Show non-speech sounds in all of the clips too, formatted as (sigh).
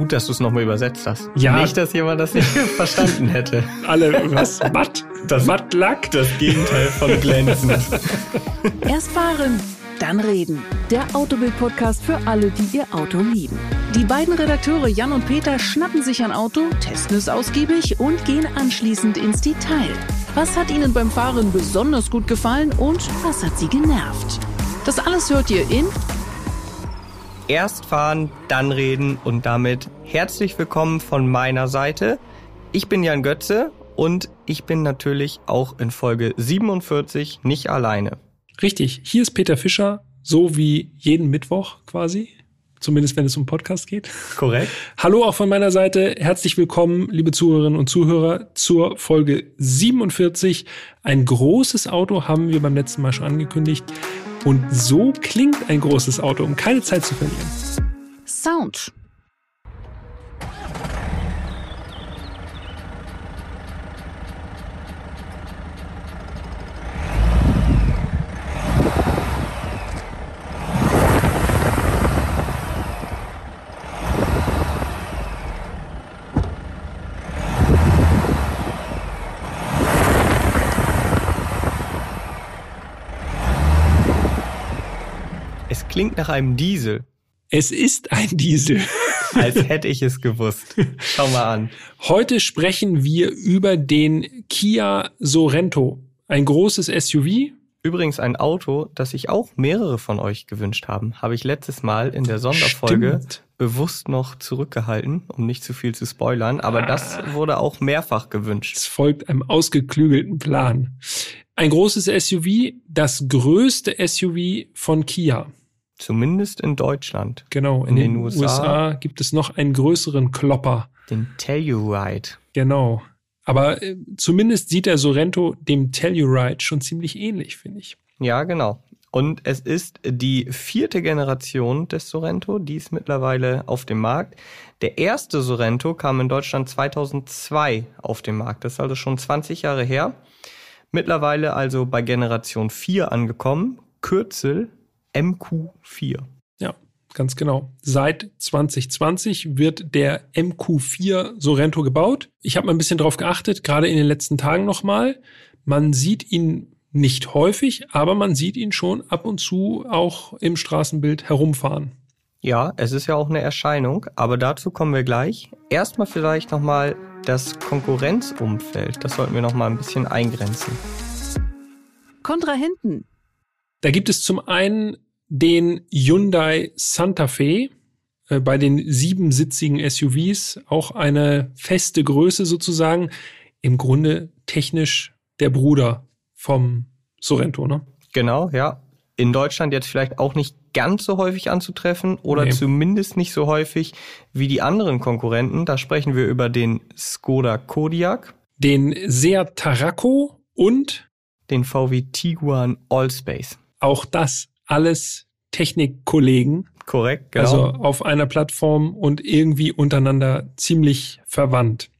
Gut, dass du es nochmal übersetzt hast. Ja. Nicht, dass jemand das nicht (laughs) verstanden hätte. Alle, was? Matt? Das- Mattlack? Das Gegenteil von glänzend. Erst fahren, dann reden. Der Autobild-Podcast für alle, die ihr Auto lieben. Die beiden Redakteure Jan und Peter schnappen sich ein Auto, testen es ausgiebig und gehen anschließend ins Detail. Was hat ihnen beim Fahren besonders gut gefallen und was hat sie genervt? Das alles hört ihr in Erst fahren, dann reden und damit herzlich willkommen von meiner Seite. Ich bin Jan Götze und ich bin natürlich auch in Folge 47 nicht alleine. Richtig, hier ist Peter Fischer, so wie jeden Mittwoch quasi. Zumindest wenn es um Podcast geht. Korrekt? Hallo auch von meiner Seite. Herzlich willkommen, liebe Zuhörerinnen und Zuhörer, zur Folge 47. Ein großes Auto haben wir beim letzten Mal schon angekündigt. Und so klingt ein großes Auto, um keine Zeit zu verlieren. Sound. Klingt nach einem Diesel, Es ist ein Diesel. (laughs) als hätte ich es gewusst. Schau mal an. Heute sprechen wir über den Kia Sorento. Ein großes SUV. Übrigens ein Auto, das sich auch mehrere von euch gewünscht haben, habe ich letztes Mal in der Sonderfolge Stimmt. bewusst noch zurückgehalten, um nicht zu viel zu spoilern. Aber das wurde auch mehrfach gewünscht. Es folgt einem ausgeklügelten Plan. Ein großes SUV, das größte SUV von Kia. Zumindest in Deutschland. Genau, in, In den, den USA. USA gibt es noch einen größeren Klopper. Den Telluride. Genau. Aber äh, zumindest sieht der Sorento dem Telluride schon ziemlich ähnlich, finde ich. Ja, genau. Und es ist die vierte Generation des Sorento, die ist mittlerweile auf dem Markt. Der erste Sorento kam in Deutschland 2002 auf den Markt. Das ist also schon 20 Jahre her. Mittlerweile also bei Generation 4 angekommen. Kürzel MQ4. Ja, ganz genau. Seit 2020 wird der MQ4 Sorento gebaut. Ich habe mal ein bisschen drauf geachtet, gerade in den letzten Tagen nochmal. Man sieht ihn nicht häufig, aber man sieht ihn schon ab und zu auch im Straßenbild herumfahren. Ja, es ist ja auch eine Erscheinung, aber dazu kommen wir gleich. Erstmal vielleicht nochmal das Konkurrenzumfeld. Das sollten wir nochmal ein bisschen eingrenzen. Kontrahenten. Da gibt es zum einen den Hyundai Santa Fe äh, bei den siebensitzigen SUVs, auch eine feste Größe sozusagen. Im Grunde technisch der Bruder vom Sorrento, ne? Genau, ja. In Deutschland jetzt vielleicht auch nicht ganz so häufig anzutreffen oder Nee. zumindest nicht so häufig wie die anderen Konkurrenten. Da sprechen wir über den Skoda Kodiaq, Den Seat Tarraco und den VW Tiguan Allspace. Auch das alles Technikkollegen, Korrekt, genau. also auf einer Plattform und irgendwie untereinander ziemlich verwandt.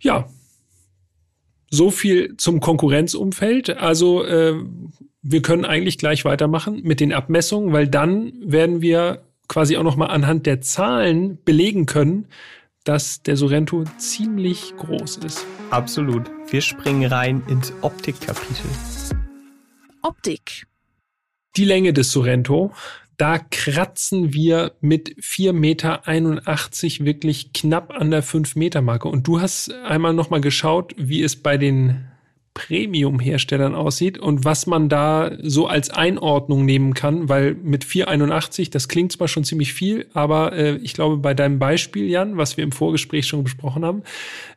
Ja, so viel zum Konkurrenzumfeld. Also äh, wir können eigentlich gleich weitermachen mit den Abmessungen, weil dann werden wir quasi auch noch mal anhand der Zahlen belegen können, dass der Sorento ziemlich groß ist. Absolut. Wir springen rein ins Optikkapitel. Optik. Die Länge des Sorento, da kratzen wir mit 4,81 Meter wirklich knapp an der 5-Meter-Marke. Und du hast einmal nochmal geschaut, wie es bei den Premium-Herstellern aussieht und was man da so als Einordnung nehmen kann, weil mit 4,81, das klingt zwar schon ziemlich viel, aber äh, ich glaube, bei deinem Beispiel, Jan, was wir im Vorgespräch schon besprochen haben,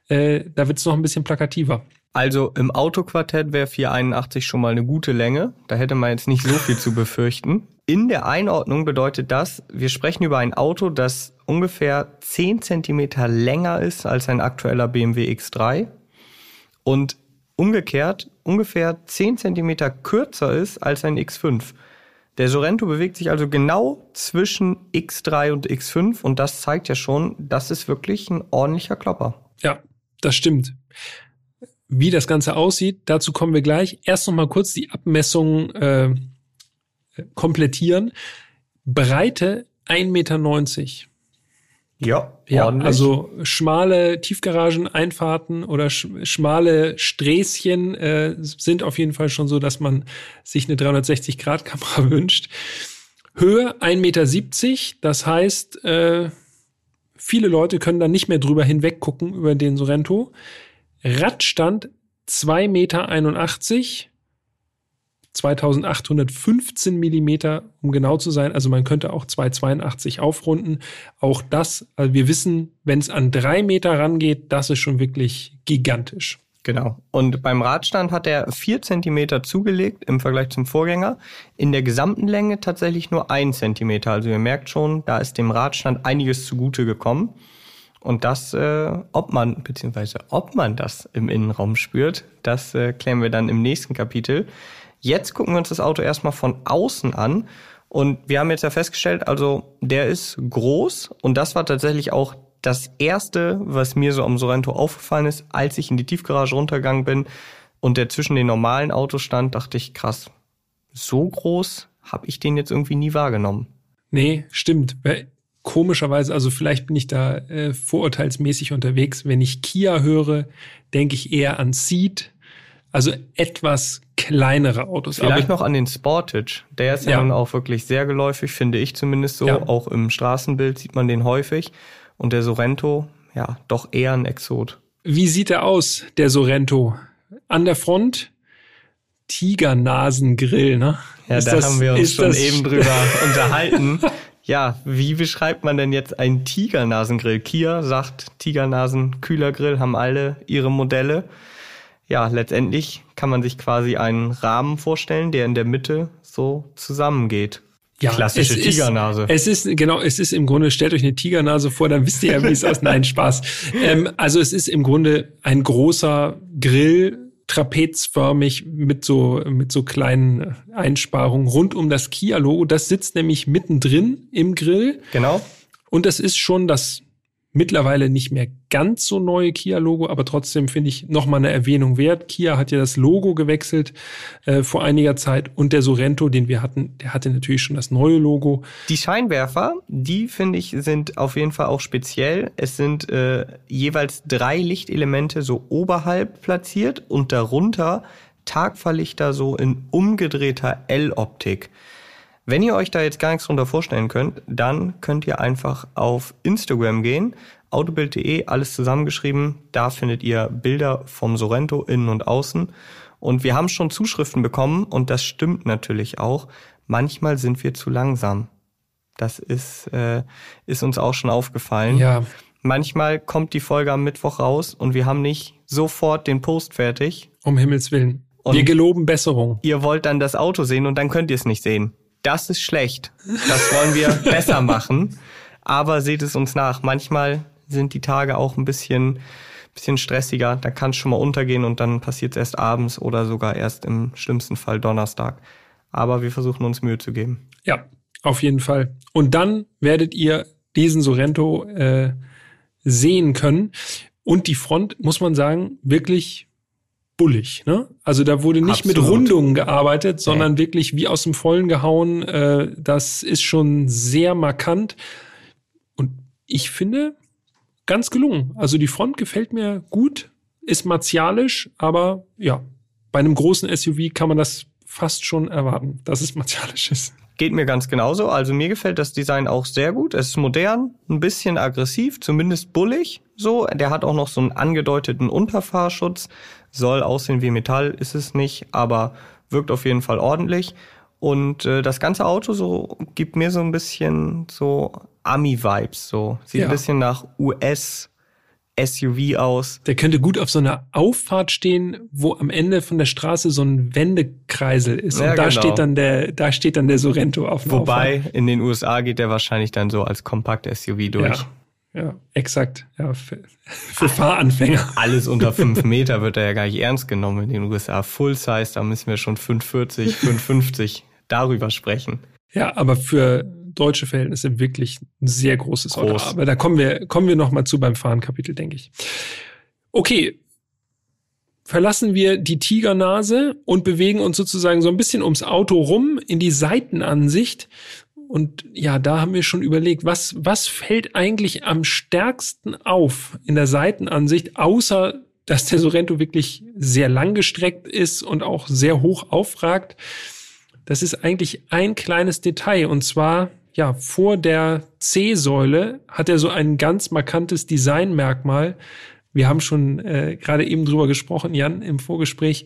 äh, da wird es noch ein bisschen plakativer. Also im Autoquartett wäre 481 schon mal eine gute Länge. Da hätte man jetzt nicht so viel zu befürchten. In der Einordnung bedeutet das, wir sprechen über ein Auto, das ungefähr 10 Zentimeter länger ist als ein aktueller BMW X3 und umgekehrt ungefähr 10 Zentimeter kürzer ist als ein X5. Der Sorento bewegt sich also genau zwischen X3 und X5 und das zeigt ja schon, das ist wirklich ein ordentlicher Klopper. Ja, das stimmt. Wie das Ganze aussieht, dazu kommen wir gleich. Erst noch mal kurz die Abmessung äh, komplettieren. Breite 1,90 Meter. Ja, Ja, ordentlich. also schmale Tiefgarageneinfahrten oder sch schmale Sträßchen äh, sind auf jeden Fall schon so, dass man sich eine 360-Grad-Kamera (laughs) wünscht. Höhe 1,70 Meter, das heißt, äh, viele Leute können da nicht mehr drüber hinweg gucken über den Sorrento. Radstand 2,81 Meter, 2815 Millimeter, um genau zu sein. Also man könnte auch 282 aufrunden. Auch das, also wir wissen, wenn es an drei Meter rangeht, das ist schon wirklich gigantisch. Genau. Und beim Radstand hat er vier Zentimeter zugelegt im Vergleich zum Vorgänger. In der gesamten Länge tatsächlich nur ein Zentimeter. Also ihr merkt schon, da ist dem Radstand einiges zugute gekommen. Und das, äh, ob man, beziehungsweise ob man das im Innenraum spürt, das äh, klären wir dann im nächsten Kapitel. Jetzt gucken wir uns das Auto erstmal von außen an. Und wir haben jetzt ja festgestellt, also der ist groß und das war tatsächlich auch das erste, was mir so am Sorrento aufgefallen ist, als ich in die Tiefgarage runtergegangen bin und der zwischen den normalen Autos stand, dachte ich, krass, so groß habe ich den jetzt irgendwie nie wahrgenommen. Nee, stimmt. Komischerweise, also vielleicht bin ich da äh, vorurteilsmäßig unterwegs. Wenn ich Kia höre, denke ich eher an Ceed, also etwas kleinere Autos. Vielleicht Aber noch an den Sportage. Der ist ja, Ja. nun auch wirklich sehr geläufig, finde ich zumindest so. Ja. Auch im Straßenbild sieht man den häufig. Und der Sorrento, ja, doch eher ein Exot. Wie sieht er aus, der Sorrento? An der Front Tigernasengrill, ne? Ja, Ist da das- haben wir uns schon eben drüber (laughs) unterhalten. Ja, wie beschreibt man denn jetzt einen Tigernasengrill? Kia sagt Tigernasen-Kühlergrill, haben alle ihre Modelle. Ja, letztendlich kann man sich quasi einen Rahmen vorstellen, der in der Mitte so zusammengeht. Klassische es Tigernase. Ist, es ist, genau, es ist im Grunde, stellt euch eine Tigernase vor, dann wisst ihr ja, wie es aussieht. Nein, Spaß. (laughs) Ähm, also es ist im Grunde ein großer Grill, trapezförmig mit so, mit so kleinen Einsparungen rund um das Kia-Logo. Das sitzt nämlich mittendrin im Grill. Genau. Und das ist schon das mittlerweile nicht mehr ganz so neue Kia-Logo, aber trotzdem finde ich nochmal eine Erwähnung wert. Kia hat ja das Logo gewechselt äh, vor einiger Zeit und der Sorrento, den wir hatten, der hatte natürlich schon das neue Logo. Die Scheinwerfer, die finde ich, sind auf jeden Fall auch speziell. Es sind äh, jeweils drei Lichtelemente so oberhalb platziert und darunter Tagverlichter so in umgedrehter L-Optik. Wenn ihr euch da jetzt gar nichts drunter vorstellen könnt, dann könnt ihr einfach auf Instagram gehen, autobild.de, alles zusammengeschrieben. Da findet ihr Bilder vom Sorrento innen und außen. Und wir haben schon Zuschriften bekommen und das stimmt natürlich auch. Manchmal sind wir zu langsam. Das ist, äh, ist uns auch schon aufgefallen. Ja, Manchmal kommt die Folge am Mittwoch raus und wir haben nicht sofort den Post fertig. um Himmels Willen. Und- wir geloben Besserung. Ihr wollt dann das Auto sehen und dann könnt ihr es nicht sehen. Das ist schlecht. Das wollen wir (laughs) besser machen. Aber seht es uns nach. Manchmal sind die Tage auch ein bisschen, bisschen stressiger. Da kann es schon mal untergehen und dann passiert es erst abends oder sogar erst im schlimmsten Fall Donnerstag. Aber wir versuchen uns Mühe zu geben. Ja, auf jeden Fall. Und dann werdet ihr diesen Sorrento äh, sehen können. Und die Front, muss man sagen, wirklich bullig. Ne? Also da wurde nicht mit Absolut. Rundungen gearbeitet, sondern wirklich wie aus dem Vollen gehauen. Äh, das ist schon sehr markant. Und ich finde, ganz gelungen. Also die Front gefällt mir gut, ist martialisch, aber ja, bei einem großen SUV kann man das fast schon erwarten, dass es martialisch ist. Geht mir ganz genauso. Also mir gefällt das Design auch sehr gut. Es ist modern, ein bisschen aggressiv, zumindest bullig. So, der hat auch noch so einen angedeuteten Unterfahrschutz. Soll aussehen wie Metall, ist es nicht, aber wirkt auf jeden Fall ordentlich. Und äh, das ganze Auto so gibt mir so ein bisschen so Ami-Vibes. So sieht Ja. ein bisschen nach US SUV aus. Der könnte gut auf so einer Auffahrt stehen, wo am Ende von der Straße so ein Wendekreisel ist. Ja, und da genau. steht dann der, da steht dann der Sorrento auf dem Wobei in den USA geht der wahrscheinlich dann so als Kompakt-SUV durch. Auffahrt. Ja, ja, exakt. Ja, für, für Fahranfänger. Alles unter (laughs) 5 Meter wird er ja gar nicht ernst genommen in den USA. Full Size, da müssen wir schon 540, 550 darüber sprechen. Ja, aber für deutsche Verhältnisse wirklich ein sehr großes Auto. Groß. Aber da kommen wir, kommen wir noch mal zu beim Fahrenkapitel, denke ich. Okay. Verlassen wir die Tigernase und bewegen uns sozusagen so ein bisschen ums Auto rum in die Seitenansicht. Und ja, da haben wir schon überlegt, was, was fällt eigentlich am stärksten auf in der Seitenansicht, außer dass der Sorrento wirklich sehr langgestreckt ist und auch sehr hoch aufragt. Das ist eigentlich ein kleines Detail. Und zwar, ja, vor der C-Säule hat er so ein ganz markantes Designmerkmal. Wir haben schon äh, gerade eben drüber gesprochen, Jan, im Vorgespräch.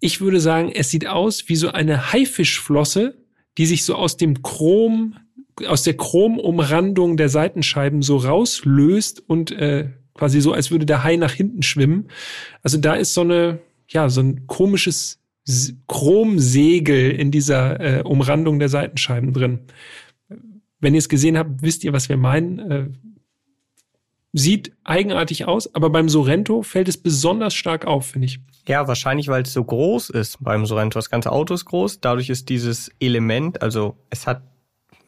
Ich würde sagen, es sieht aus wie so eine Haifischflosse, die sich so aus dem Chrom, aus der Chromumrandung der Seitenscheiben so rauslöst und äh, quasi so, als würde der Hai nach hinten schwimmen. Also da ist so eine, ja, so ein komisches Chromsegel in dieser äh, Umrandung der Seitenscheiben drin. Wenn ihr es gesehen habt, wisst ihr, was wir meinen. Äh, sieht eigenartig aus, aber beim Sorrento fällt es besonders stark auf, finde ich. Ja, wahrscheinlich, weil es so groß ist beim Sorrento. Das ganze Auto ist groß. Dadurch ist dieses Element, also es hat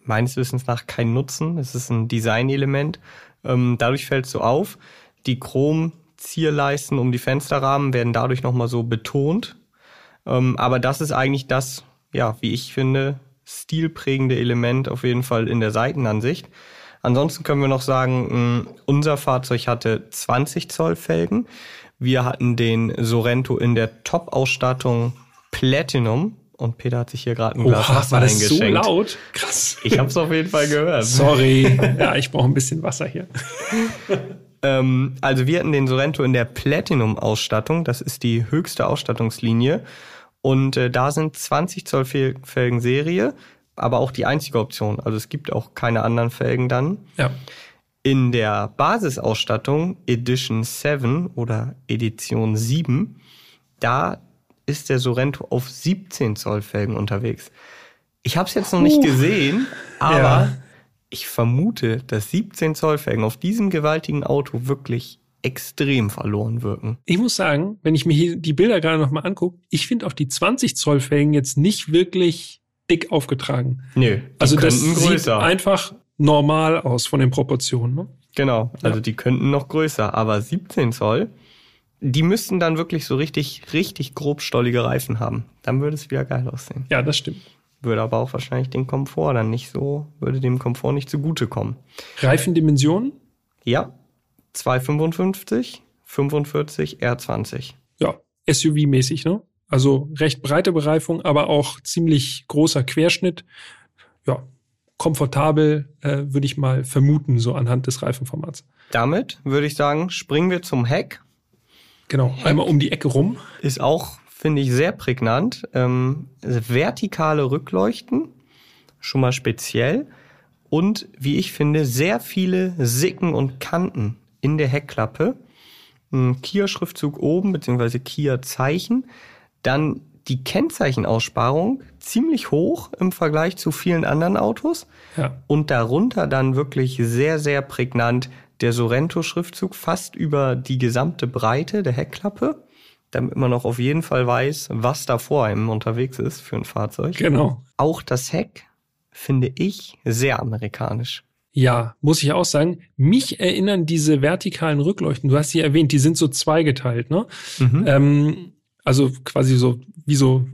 meines Wissens nach keinen Nutzen. Es ist ein Designelement. Ähm, dadurch fällt es so auf. Die Chrom-Zierleisten um die Fensterrahmen werden dadurch nochmal so betont. Ähm, aber das ist eigentlich das, ja, wie ich finde, stilprägende Element auf jeden Fall in der Seitenansicht. Ansonsten können wir noch sagen, unser Fahrzeug hatte 20 Zoll Felgen. Wir hatten den Sorrento in der Top-Ausstattung Platinum. Und Peter hat sich hier gerade ein Glas Oha, Wasser war das eingeschenkt. so laut? Krass. Ich habe es auf jeden Fall gehört. Sorry. (laughs) Ja, ich brauche ein bisschen Wasser hier. (laughs) Ähm, also wir hatten den Sorrento in der Platinum-Ausstattung. Das ist die höchste Ausstattungslinie. Und äh, da sind 20 Zoll Felgen Serie, aber auch die einzige Option. Also es gibt auch keine anderen Felgen dann. Ja. In der Basisausstattung Edition 7 oder Edition 7, da ist der Sorrento auf 17 Zoll Felgen unterwegs. Ich habe es jetzt noch nicht gesehen, (laughs) aber Ja. ich vermute, dass 17 Zoll Felgen auf diesem gewaltigen Auto wirklich extrem verloren wirken. Ich muss sagen, wenn ich mir hier die Bilder gerade nochmal angucke, ich finde auch die 20 Zoll Felgen jetzt nicht wirklich dick aufgetragen. Nö, Also das könnten sieht größer. einfach normal aus von den Proportionen. Ne? Genau, also Ja. die könnten noch größer, aber 17 Zoll, die müssten dann wirklich so richtig, richtig grobstollige Reifen haben. Dann würde es wieder geil aussehen. Ja, das stimmt. Würde aber auch wahrscheinlich den Komfort dann nicht so, würde dem Komfort nicht zugutekommen. Reifendimensionen, Ja, 255, 45, R20. ja, SUV-mäßig, ne? Also recht breite Bereifung, aber auch ziemlich großer Querschnitt. Ja, komfortabel, äh, würde ich mal vermuten, so anhand des Reifenformats. Damit würde ich sagen, springen wir zum Heck. Genau, einmal um die Ecke rum. Ist auch, finde ich, sehr prägnant. Ähm, vertikale Rückleuchten, schon mal speziell. Und wie ich finde, sehr viele Sicken und Kanten in der Heckklappe. Ein Kia-Schriftzug oben, beziehungsweise Kia-Zeichen. Dann die Kennzeichenaussparung ziemlich hoch im Vergleich zu vielen anderen Autos. Ja, Und darunter dann wirklich sehr, sehr prägnant der Sorrento-Schriftzug fast über die gesamte Breite der Heckklappe, damit man auch auf jeden Fall weiß, was da vor einem unterwegs ist für ein Fahrzeug. genau. Auch das Heck finde ich sehr amerikanisch. Ja, muss ich auch sagen. Mich erinnern diese vertikalen Rückleuchten, du hast sie erwähnt, die sind so zweigeteilt, ne? Ähm, also quasi so wie so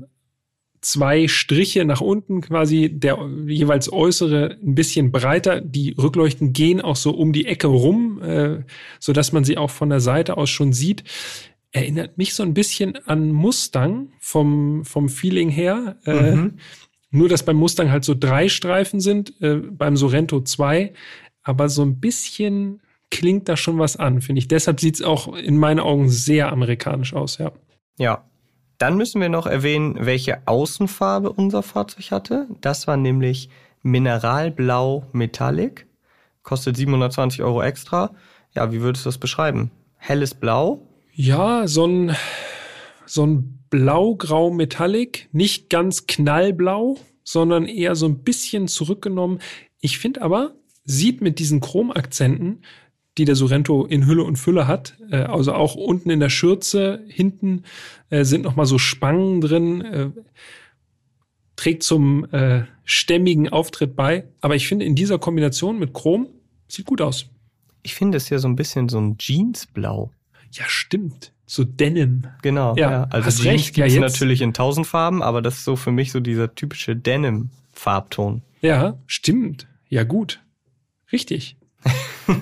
zwei Striche nach unten, quasi der jeweils äußere ein bisschen breiter. Die Rückleuchten gehen auch so um die Ecke rum, äh, so dass man sie auch von der Seite aus schon sieht. Erinnert mich so ein bisschen an Mustang vom, vom Feeling her. Äh, Mhm. Nur, dass beim Mustang halt so drei Streifen sind, äh, beim Sorrento zwei. Aber so ein bisschen klingt da schon was an, finde ich. Deshalb sieht's auch in meinen Augen sehr amerikanisch aus, ja. Ja. Dann müssen wir noch erwähnen, welche Außenfarbe unser Fahrzeug hatte. Das war nämlich Mineralblau Metallic. Kostet 720 Euro extra. Ja, wie würdest du das beschreiben? Helles Blau, Ja, so ein, so ein blau-grau Metallic, nicht ganz knallblau, sondern eher so ein bisschen zurückgenommen. Ich finde aber, sieht mit diesen Chromakzenten, die der Sorrento in Hülle und Fülle hat, äh, also auch unten in der Schürze, hinten äh, sind noch mal so Spangen drin, äh, trägt zum äh, stämmigen Auftritt bei. Aber ich finde, in dieser Kombination mit Chrom sieht gut aus. Ich finde es ja so ein bisschen so ein Jeansblau. Ja, stimmt. So Denim. Genau. Ja, Also hast Jeans recht. Ja, jetzt- natürlich in tausend Farben, aber das ist so für mich so dieser typische Denim. Farbton. Ja, stimmt. Ja, gut. Richtig.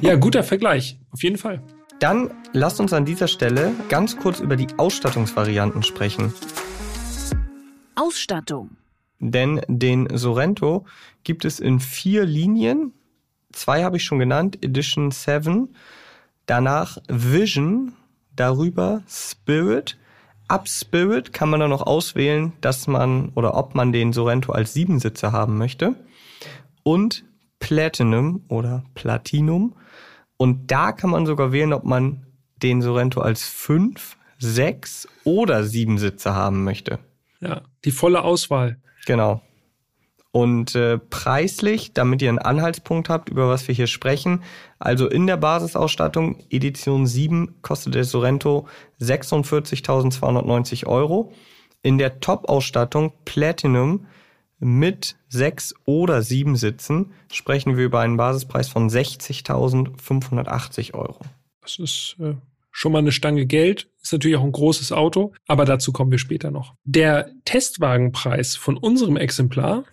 ja, (laughs) guter Vergleich. Auf jeden Fall. Dann lasst uns an dieser Stelle ganz kurz über die Ausstattungsvarianten sprechen. Ausstattung. Denn den Sorento gibt es in vier Linien. Zwei habe ich schon genannt, Edition 7. Danach Vision, darüber Spirit. Ab Spirit kann man dann noch auswählen, dass man oder ob man den Sorento als Siebensitzer haben möchte. Und Platinum oder Platinum. Und da kann man sogar wählen, ob man den Sorento als fünf, sechs oder sieben Sitze haben möchte. Ja, die volle Auswahl. Genau. Und äh, preislich, damit ihr einen Anhaltspunkt habt, über was wir hier sprechen, also in der Basisausstattung Edition 7 kostet der Sorento 46.290 Euro. In der Top-Ausstattung Platinum mit sechs oder sieben Sitzen sprechen wir über einen Basispreis von 60.580 Euro. Das ist äh, schon mal eine Stange Geld. Ist natürlich auch ein großes Auto, aber dazu kommen wir später noch. Der Testwagenpreis von unserem Exemplar,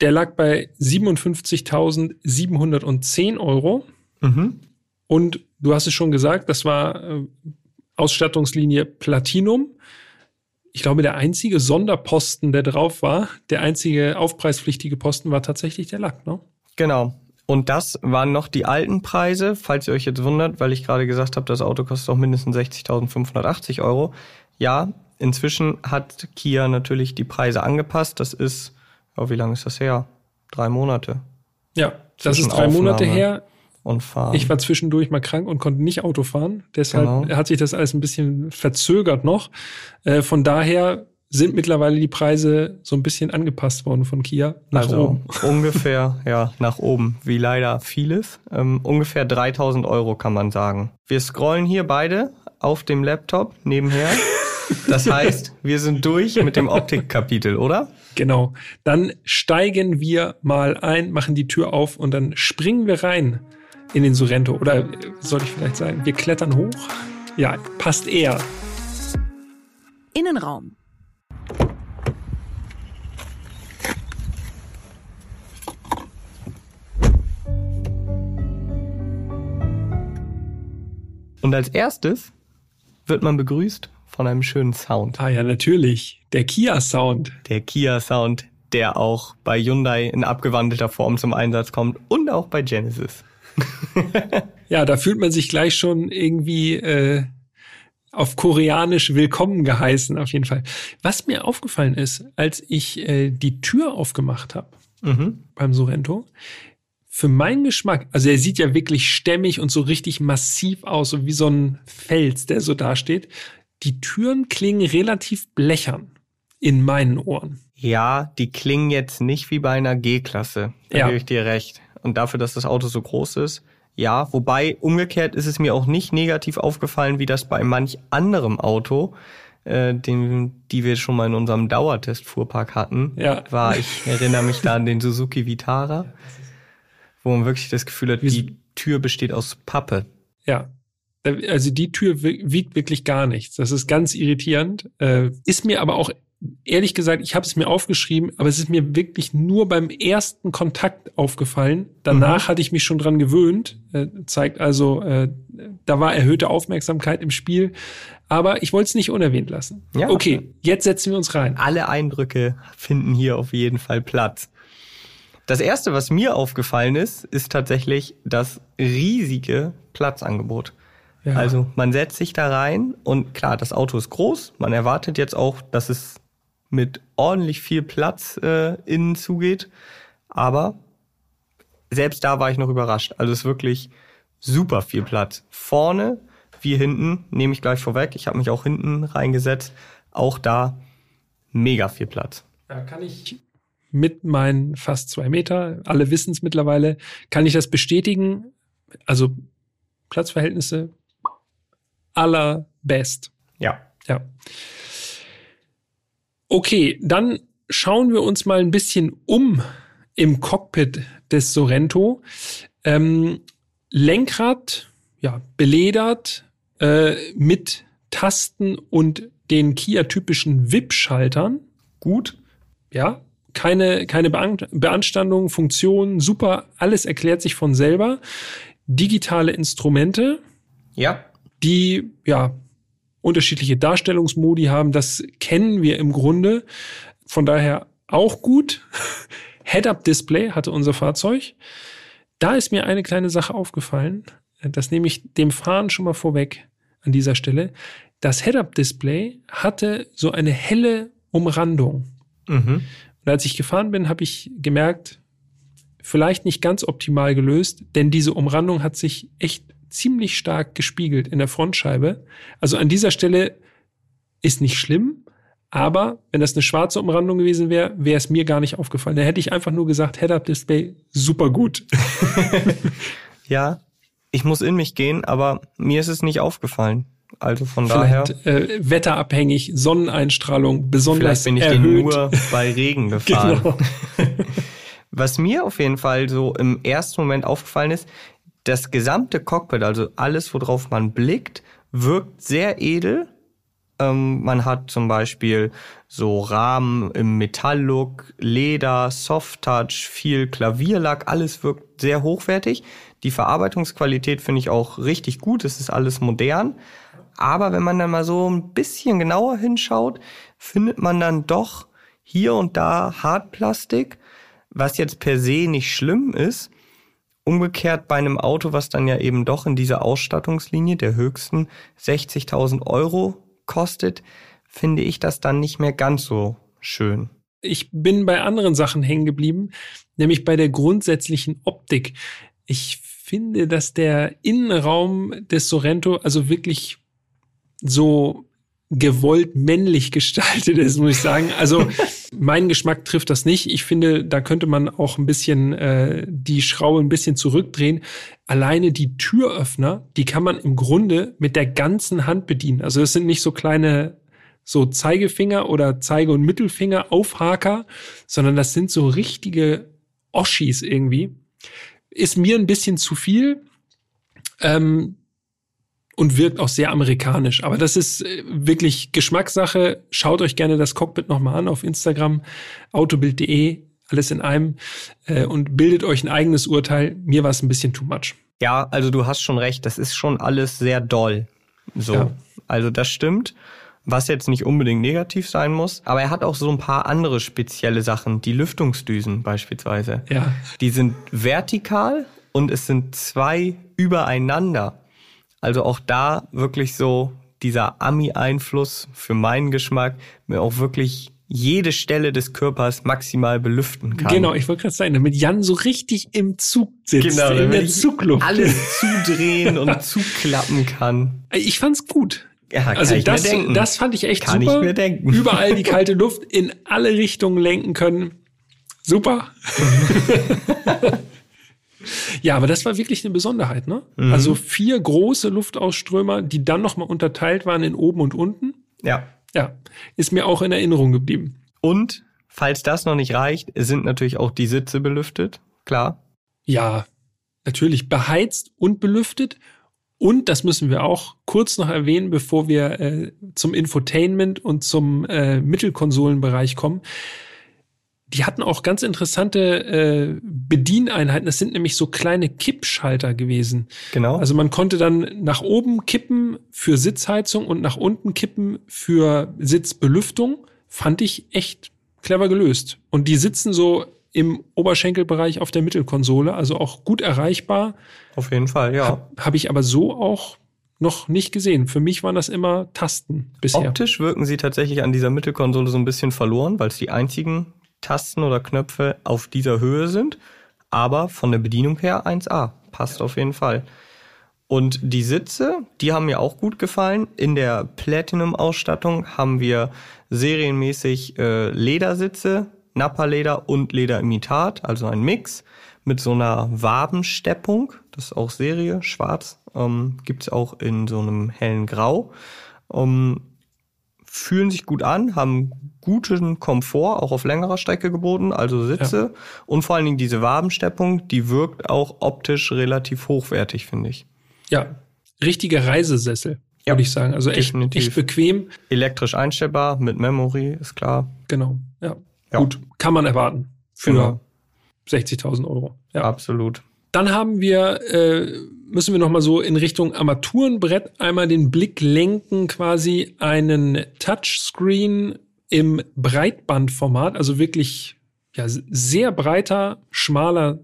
der lag bei 57.710 Euro. Mhm. Und du hast es schon gesagt, das war äh, Ausstattungslinie Platinum. Ich glaube, der einzige Sonderposten, der drauf war, der einzige aufpreispflichtige Posten war tatsächlich der Lack, ne? Genau. Und das waren noch die alten Preise, falls ihr euch jetzt wundert, weil ich gerade gesagt habe, das Auto kostet auch mindestens 60.580 Euro. Ja, inzwischen hat Kia natürlich die Preise angepasst. Das ist, oh, wie lange ist das her? Drei Monate. Ja, das ist drei Monate her. Und fahren. Ich war zwischendurch mal krank und konnte nicht Auto fahren. Deshalb Genau. hat sich das alles ein bisschen verzögert noch. Äh, von daher sind mittlerweile die Preise so ein bisschen angepasst worden von Kia nach also oben. (laughs) ungefähr, ja, nach oben, wie leider vieles. Ähm, ungefähr 3000 Euro kann man sagen. Wir scrollen hier beide auf dem Laptop nebenher. (laughs) Das heißt, wir sind durch mit dem Optikkapitel, oder? Genau. Dann steigen wir mal ein, machen die Tür auf und dann springen wir rein in den Sorrento. Oder äh, soll ich vielleicht sagen, wir klettern hoch? Ja, passt eher. Innenraum. Und als erstes wird man begrüßt von einem schönen Sound. Ah ja, natürlich. Der Kia-Sound. Der Kia Sound, der auch bei Hyundai in abgewandelter Form zum Einsatz kommt und auch bei Genesis. (laughs) Ja, da fühlt man sich gleich schon irgendwie äh, auf Koreanisch willkommen geheißen, auf jeden Fall. Was mir aufgefallen ist, als ich äh, die Tür aufgemacht habe Mhm. beim Sorrento, für meinen Geschmack, also er sieht ja wirklich stämmig und so richtig massiv aus, so wie so ein Fels, der so dasteht. Die Türen klingen relativ blechern in meinen Ohren. Ja, die klingen jetzt nicht wie bei einer G-Klasse. Da Ja. gebe ich dir recht. Und dafür, dass das Auto so groß ist. Ja, wobei umgekehrt ist es mir auch nicht negativ aufgefallen, wie das bei manch anderem Auto, äh, den, die wir schon mal in unserem Dauertest-Fuhrpark hatten, Ja. war. Ich erinnere mich da an den Suzuki Vitara, wo man wirklich das Gefühl hat, die Tür besteht aus Pappe. Ja. Also die Tür wi- wiegt wirklich gar nichts. Das ist ganz irritierend. Äh, ist mir aber auch, ehrlich gesagt, ich habe es mir aufgeschrieben, aber es ist mir wirklich nur beim ersten Kontakt aufgefallen. Danach hatte ich mich schon dran gewöhnt. Äh, zeigt also, äh, da war erhöhte Aufmerksamkeit im Spiel. Aber ich wollte es nicht unerwähnt lassen. Ja. okay, jetzt setzen wir uns rein. Alle Eindrücke finden hier auf jeden Fall Platz. Das erste, was mir aufgefallen ist, ist tatsächlich das riesige Platzangebot. Ja. Also man setzt sich da rein und klar, das Auto ist groß. Man erwartet jetzt auch, dass es mit ordentlich viel Platz äh, innen zugeht. Aber selbst da war ich noch überrascht. Also es ist wirklich super viel Platz. Vorne wie hinten, nehme ich gleich vorweg. Ich habe mich auch hinten reingesetzt. Auch da mega viel Platz. Da kann ich mit meinen fast zwei Meter, alle wissen es mittlerweile, kann ich das bestätigen. Also Platzverhältnisse allerbest. Ja. Ja. Okay, dann schauen wir uns mal ein bisschen um im Cockpit des Sorento. Ähm, Lenkrad, ja, beledert äh, mit Tasten und den Kia-typischen VIP-Schaltern. Gut. Ja, keine, keine Beanstandung, Funktionen, super, alles erklärt sich von selber. Digitale Instrumente. Ja. Die, ja, unterschiedliche Darstellungsmodi haben, das kennen wir im Grunde. Von daher auch gut. (laughs) Head-Up-Display hatte unser Fahrzeug. Da ist mir eine kleine Sache aufgefallen. Das nehme ich dem Fahren schon mal vorweg an dieser Stelle. Das Head-Up-Display hatte so eine helle Umrandung. Mhm. Und als ich gefahren bin, habe ich gemerkt, vielleicht nicht ganz optimal gelöst, denn diese Umrandung hat sich echt ziemlich stark gespiegelt in der Frontscheibe. Also an dieser Stelle ist nicht schlimm, aber wenn das eine schwarze Umrandung gewesen wäre, wäre es mir gar nicht aufgefallen. Da hätte ich einfach nur gesagt, Head-Up-Display, super gut. (laughs) ja, ich muss in mich gehen, aber mir ist es nicht aufgefallen. Also von Vielleicht, daher. Äh, wetterabhängig, Sonneneinstrahlung, besonders Vielleicht bin ich erhöht. den nur bei Regen (laughs) gefahren. genau. (laughs) Was mir auf jeden Fall so im ersten Moment aufgefallen ist, das gesamte Cockpit, also alles, worauf man blickt, wirkt sehr edel. Ähm, man hat zum Beispiel so Rahmen im Metalllook, Leder, Soft-Touch, viel Klavierlack, alles wirkt sehr hochwertig. Die Verarbeitungsqualität finde ich auch richtig gut, es ist alles modern. Aber wenn man dann mal so ein bisschen genauer hinschaut, findet man dann doch hier und da Hartplastik, was jetzt per se nicht schlimm ist. Umgekehrt bei einem Auto, was dann ja eben doch in dieser Ausstattungslinie der höchsten 60.000 Euro kostet, finde ich das dann nicht mehr ganz so schön. Ich bin bei anderen Sachen hängen geblieben, nämlich bei der grundsätzlichen Optik. Ich finde, dass der Innenraum des Sorrento also wirklich so gewollt männlich gestaltet ist, muss ich sagen. Also (laughs) mein Geschmack trifft das nicht. Ich finde, da könnte man auch ein bisschen äh, die Schraube ein bisschen zurückdrehen. Alleine die Türöffner, die kann man im Grunde mit der ganzen Hand bedienen. Also das sind nicht so kleine so Zeigefinger oder Zeige- und Mittelfinger Aufhaker, sondern das sind so richtige Oschis irgendwie. Ist mir ein bisschen zu viel. Ähm, und wirkt auch sehr amerikanisch. Aber das ist äh, wirklich Geschmackssache. Schaut euch gerne das Cockpit nochmal an auf Instagram, autobild.de, alles in einem äh, und bildet euch ein eigenes Urteil. Mir war es ein bisschen too much. Ja, also du hast schon recht, das ist schon alles sehr doll. So. Ja. Also das stimmt. Was jetzt nicht unbedingt negativ sein muss, aber er hat auch so ein paar andere spezielle Sachen, die Lüftungsdüsen beispielsweise. Ja. Die sind vertikal und es sind zwei übereinander. Also auch da wirklich so dieser Ami-Einfluss für meinen Geschmack, mir auch wirklich jede Stelle des Körpers maximal belüften kann. Genau, ich wollte gerade sagen, damit Jan so richtig im Zug sitzt, genau, in der Zugluft. Alles (laughs) zudrehen und zuklappen kann. Ich fand's gut. Ja, also das, das fand ich echt kann super. Ich mir denken. Überall die kalte Luft in alle Richtungen lenken können. Super. (laughs) Ja, aber das war wirklich eine Besonderheit, ne? Mhm. Also vier große Luftausströmer, die dann nochmal unterteilt waren in oben und unten. Ja. Ja, ist mir auch in Erinnerung geblieben. Und, falls das noch nicht reicht, sind natürlich auch die Sitze belüftet, klar. Ja, natürlich beheizt und belüftet. Und das müssen wir auch kurz noch erwähnen, bevor wir äh, zum Infotainment und zum äh, Mittelkonsolenbereich kommen die hatten auch ganz interessante äh, Bedieneinheiten. Das sind nämlich so kleine Kippschalter gewesen. Genau. Also man konnte dann nach oben kippen für Sitzheizung und nach unten kippen für Sitzbelüftung. Fand ich echt clever gelöst. Und die sitzen so im Oberschenkelbereich auf der Mittelkonsole, also auch gut erreichbar. Auf jeden Fall, ja. Habe hab ich aber so auch noch nicht gesehen. Für mich waren das immer Tasten bisher. Optisch wirken sie tatsächlich an dieser Mittelkonsole so ein bisschen verloren, weil es die einzigen Tasten oder Knöpfe auf dieser Höhe sind, aber von der Bedienung her 1A. Passt auf jeden Fall. Und die Sitze, die haben mir auch gut gefallen. In der Platinum-Ausstattung haben wir serienmäßig äh, Ledersitze, Nappa-Leder und Lederimitat, also ein Mix mit so einer Wabensteppung. Das ist auch Serie, schwarz. Ähm, Gibt auch in so einem hellen Grau. Ähm, fühlen sich gut an, haben guten Komfort, auch auf längerer Strecke geboten, also Sitze. Ja. Und vor allen Dingen diese Wabensteppung, die wirkt auch optisch relativ hochwertig, finde ich. Ja, richtige Reisesessel, ja, würde ich sagen. Also echt, echt bequem. Elektrisch einstellbar, mit Memory, ist klar. Genau, ja. Ja. Gut, kann man erwarten. Für genau. 60.000 Euro. Ja. Absolut. Dann haben wir, äh, müssen wir nochmal so in Richtung Armaturenbrett einmal den Blick lenken, quasi einen Touchscreen im Breitbandformat, also wirklich ja, sehr breiter, schmaler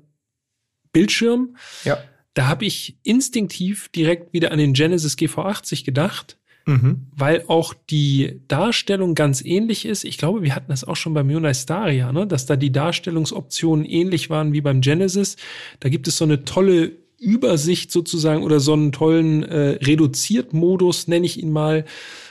Bildschirm. Ja. Da habe ich instinktiv direkt wieder an den Genesis GV80 gedacht, mhm. weil auch die Darstellung ganz ähnlich ist. Ich glaube, wir hatten das auch schon beim Hyundai Staria, ne? dass da die Darstellungsoptionen ähnlich waren wie beim Genesis. Da gibt es so eine tolle Übersicht sozusagen oder so einen tollen äh, Reduziert-Modus, nenne ich ihn mal,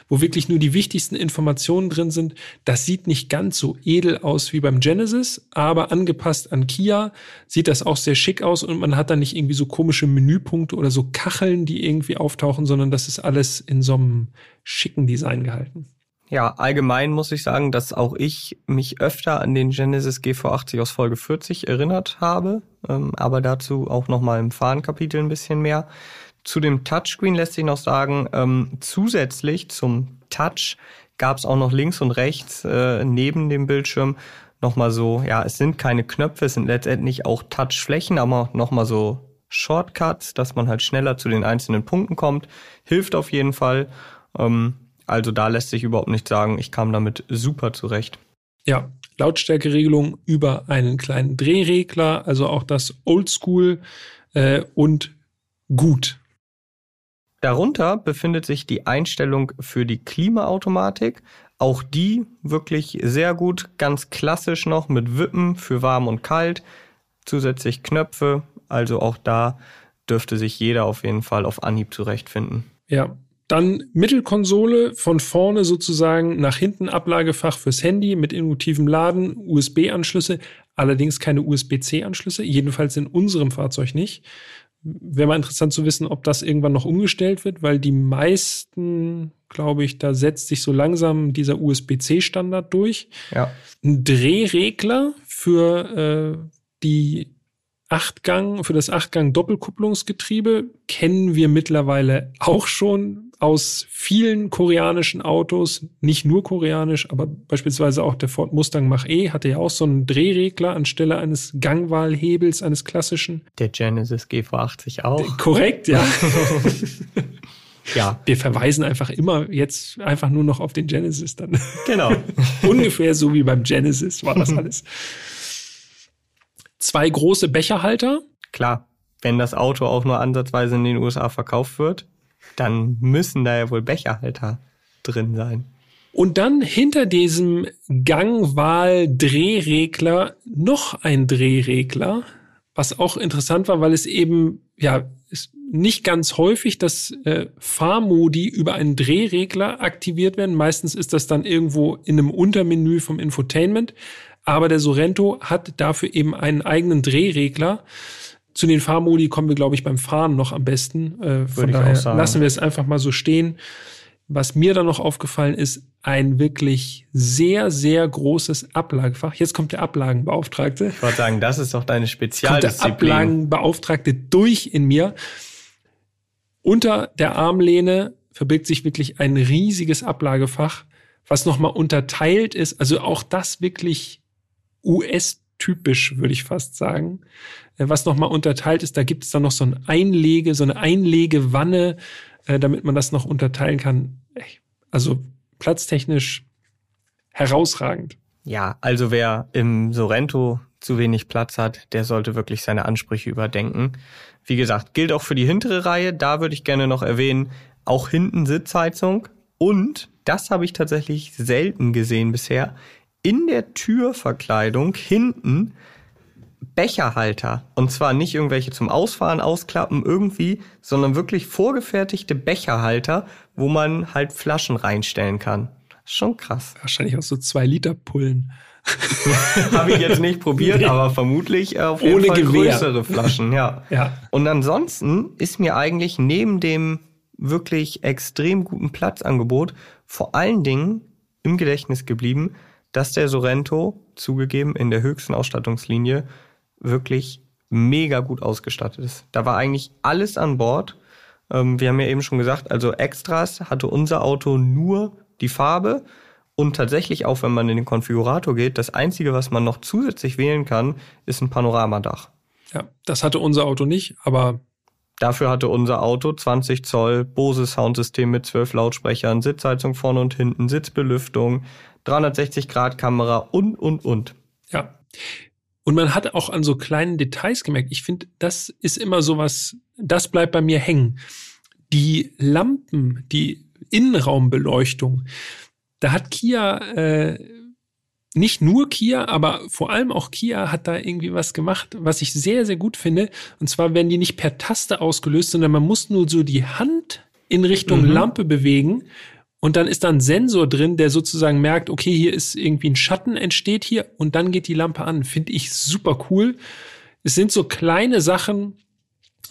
wo wirklich nur die wichtigsten Informationen drin sind. Das sieht nicht ganz so edel aus wie beim Genesis, aber angepasst an Kia sieht das auch sehr schick aus und man hat da nicht irgendwie so komische Menüpunkte oder so Kacheln, die irgendwie auftauchen, sondern das ist alles in so einem schicken Design gehalten. Ja, allgemein muss ich sagen, dass auch ich mich öfter an den Genesis GV80 aus Folge 40 erinnert habe, ähm, aber dazu auch nochmal im Fahrenkapitel ein bisschen mehr. Zu dem Touchscreen lässt sich noch sagen, ähm, zusätzlich zum Touch gab es auch noch links und rechts äh, neben dem Bildschirm nochmal so, ja, es sind keine Knöpfe, es sind letztendlich auch Touchflächen, aber nochmal so Shortcuts, dass man halt schneller zu den einzelnen Punkten kommt. Hilft auf jeden Fall. Ähm, also da lässt sich überhaupt nicht sagen, ich kam damit super zurecht. Ja, Lautstärkeregelung über einen kleinen Drehregler, also auch das Oldschool äh, und gut. Darunter befindet sich die Einstellung für die Klimaautomatik. Auch die wirklich sehr gut, ganz klassisch noch mit Wippen für warm und kalt. Zusätzlich Knöpfe, also auch da dürfte sich jeder auf jeden Fall auf Anhieb zurechtfinden. Ja, dann Mittelkonsole von vorne sozusagen nach hinten Ablagefach fürs Handy mit induktivem Laden, USB-Anschlüsse, allerdings keine USB-C-Anschlüsse, jedenfalls in unserem Fahrzeug nicht wäre mal interessant zu wissen, ob das irgendwann noch umgestellt wird, weil die meisten, glaube ich, da setzt sich so langsam dieser USB-C-Standard durch. Ja. Ein Drehregler für äh, die Achtgang, für das Achtgang-Doppelkupplungsgetriebe kennen wir mittlerweile auch schon aus vielen koreanischen Autos, nicht nur koreanisch, aber beispielsweise auch der Ford Mustang Mach-E hatte ja auch so einen Drehregler anstelle eines Gangwahlhebels, eines klassischen. Der Genesis GV80 auch. Korrekt, ja. (laughs) ja. Wir verweisen einfach immer jetzt einfach nur noch auf den Genesis dann. Genau. (laughs) Ungefähr so wie beim Genesis war das alles. Zwei große Becherhalter. Klar, wenn das Auto auch nur ansatzweise in den USA verkauft wird, dann müssen da ja wohl Becherhalter drin sein. Und dann hinter diesem Gangwahl-Drehregler noch ein Drehregler, was auch interessant war, weil es eben, ja, ist nicht ganz häufig, dass äh, Fahrmodi über einen Drehregler aktiviert werden. Meistens ist das dann irgendwo in einem Untermenü vom Infotainment. Aber der Sorento hat dafür eben einen eigenen Drehregler. Zu den Fahrmodi kommen wir, glaube ich, beim Fahren noch am besten. Äh, von daher lassen wir es einfach mal so stehen. Was mir dann noch aufgefallen ist, ein wirklich sehr, sehr großes Ablagefach. Jetzt kommt der Ablagenbeauftragte. Ich wollte sagen, das ist doch deine Spezialdisziplin. Kommt der Ablagenbeauftragte durch in mir. Unter der Armlehne verbirgt sich wirklich ein riesiges Ablagefach, was nochmal unterteilt ist. Also auch das wirklich US-typisch, würde ich fast sagen. Äh, was nochmal unterteilt ist. Da gibt es dann noch so ein Einlege, so eine Einlegewanne, äh, damit man das noch unterteilen kann. Also platztechnisch herausragend. Ja, also wer im Sorrento zu wenig Platz hat, der sollte wirklich seine Ansprüche überdenken. Wie gesagt, gilt auch für die hintere Reihe. Da würde ich gerne noch erwähnen, auch hinten Sitzheizung. Und, das habe ich tatsächlich selten gesehen bisher, in der Türverkleidung hinten Becherhalter. Und zwar nicht irgendwelche zum Ausfahren, Ausklappen irgendwie, sondern wirklich vorgefertigte Becherhalter, wo man halt Flaschen reinstellen kann. Schon krass. Wahrscheinlich auch so zwei Liter Pullen. (laughs) Habe ich jetzt nicht probiert, nee. aber vermutlich auf jeden Ohne Fall Gewehr. größere Flaschen, ja. (laughs) ja. Und ansonsten ist mir eigentlich neben dem wirklich extrem guten Platzangebot vor allen Dingen im Gedächtnis geblieben, dass der Sorrento, zugegeben in der höchsten Ausstattungslinie, wirklich mega gut ausgestattet ist. Da war eigentlich alles an Bord. Ähm, wir haben ja eben schon gesagt, also Extras hatte unser Auto nur die Farbe Und tatsächlich auch, wenn man in den Konfigurator geht, das Einzige, was man noch zusätzlich wählen kann, ist ein Panoramadach. Ja, das hatte unser Auto nicht, aber Dafür hatte unser Auto 20 Zoll Bose Soundsystem mit 12 Lautsprechern, Sitzheizung vorne und hinten, Sitzbelüftung, 360 Grad Kamera und, und, und. Ja. Und man hat auch an so kleinen Details gemerkt, ich finde, das ist immer sowas, das bleibt bei mir hängen. Die Lampen, die Innenraumbeleuchtung, da hat Kia äh, nicht nur Kia, aber vor allem auch Kia hat da irgendwie was gemacht, was ich sehr, sehr gut finde. Und zwar werden die nicht per Taste ausgelöst, sondern man muss nur so die Hand in Richtung mhm. Lampe bewegen. Und dann ist da ein Sensor drin, der sozusagen merkt, okay, hier ist irgendwie ein Schatten entsteht hier und dann geht die Lampe an. Finde ich super cool. Es sind so kleine Sachen,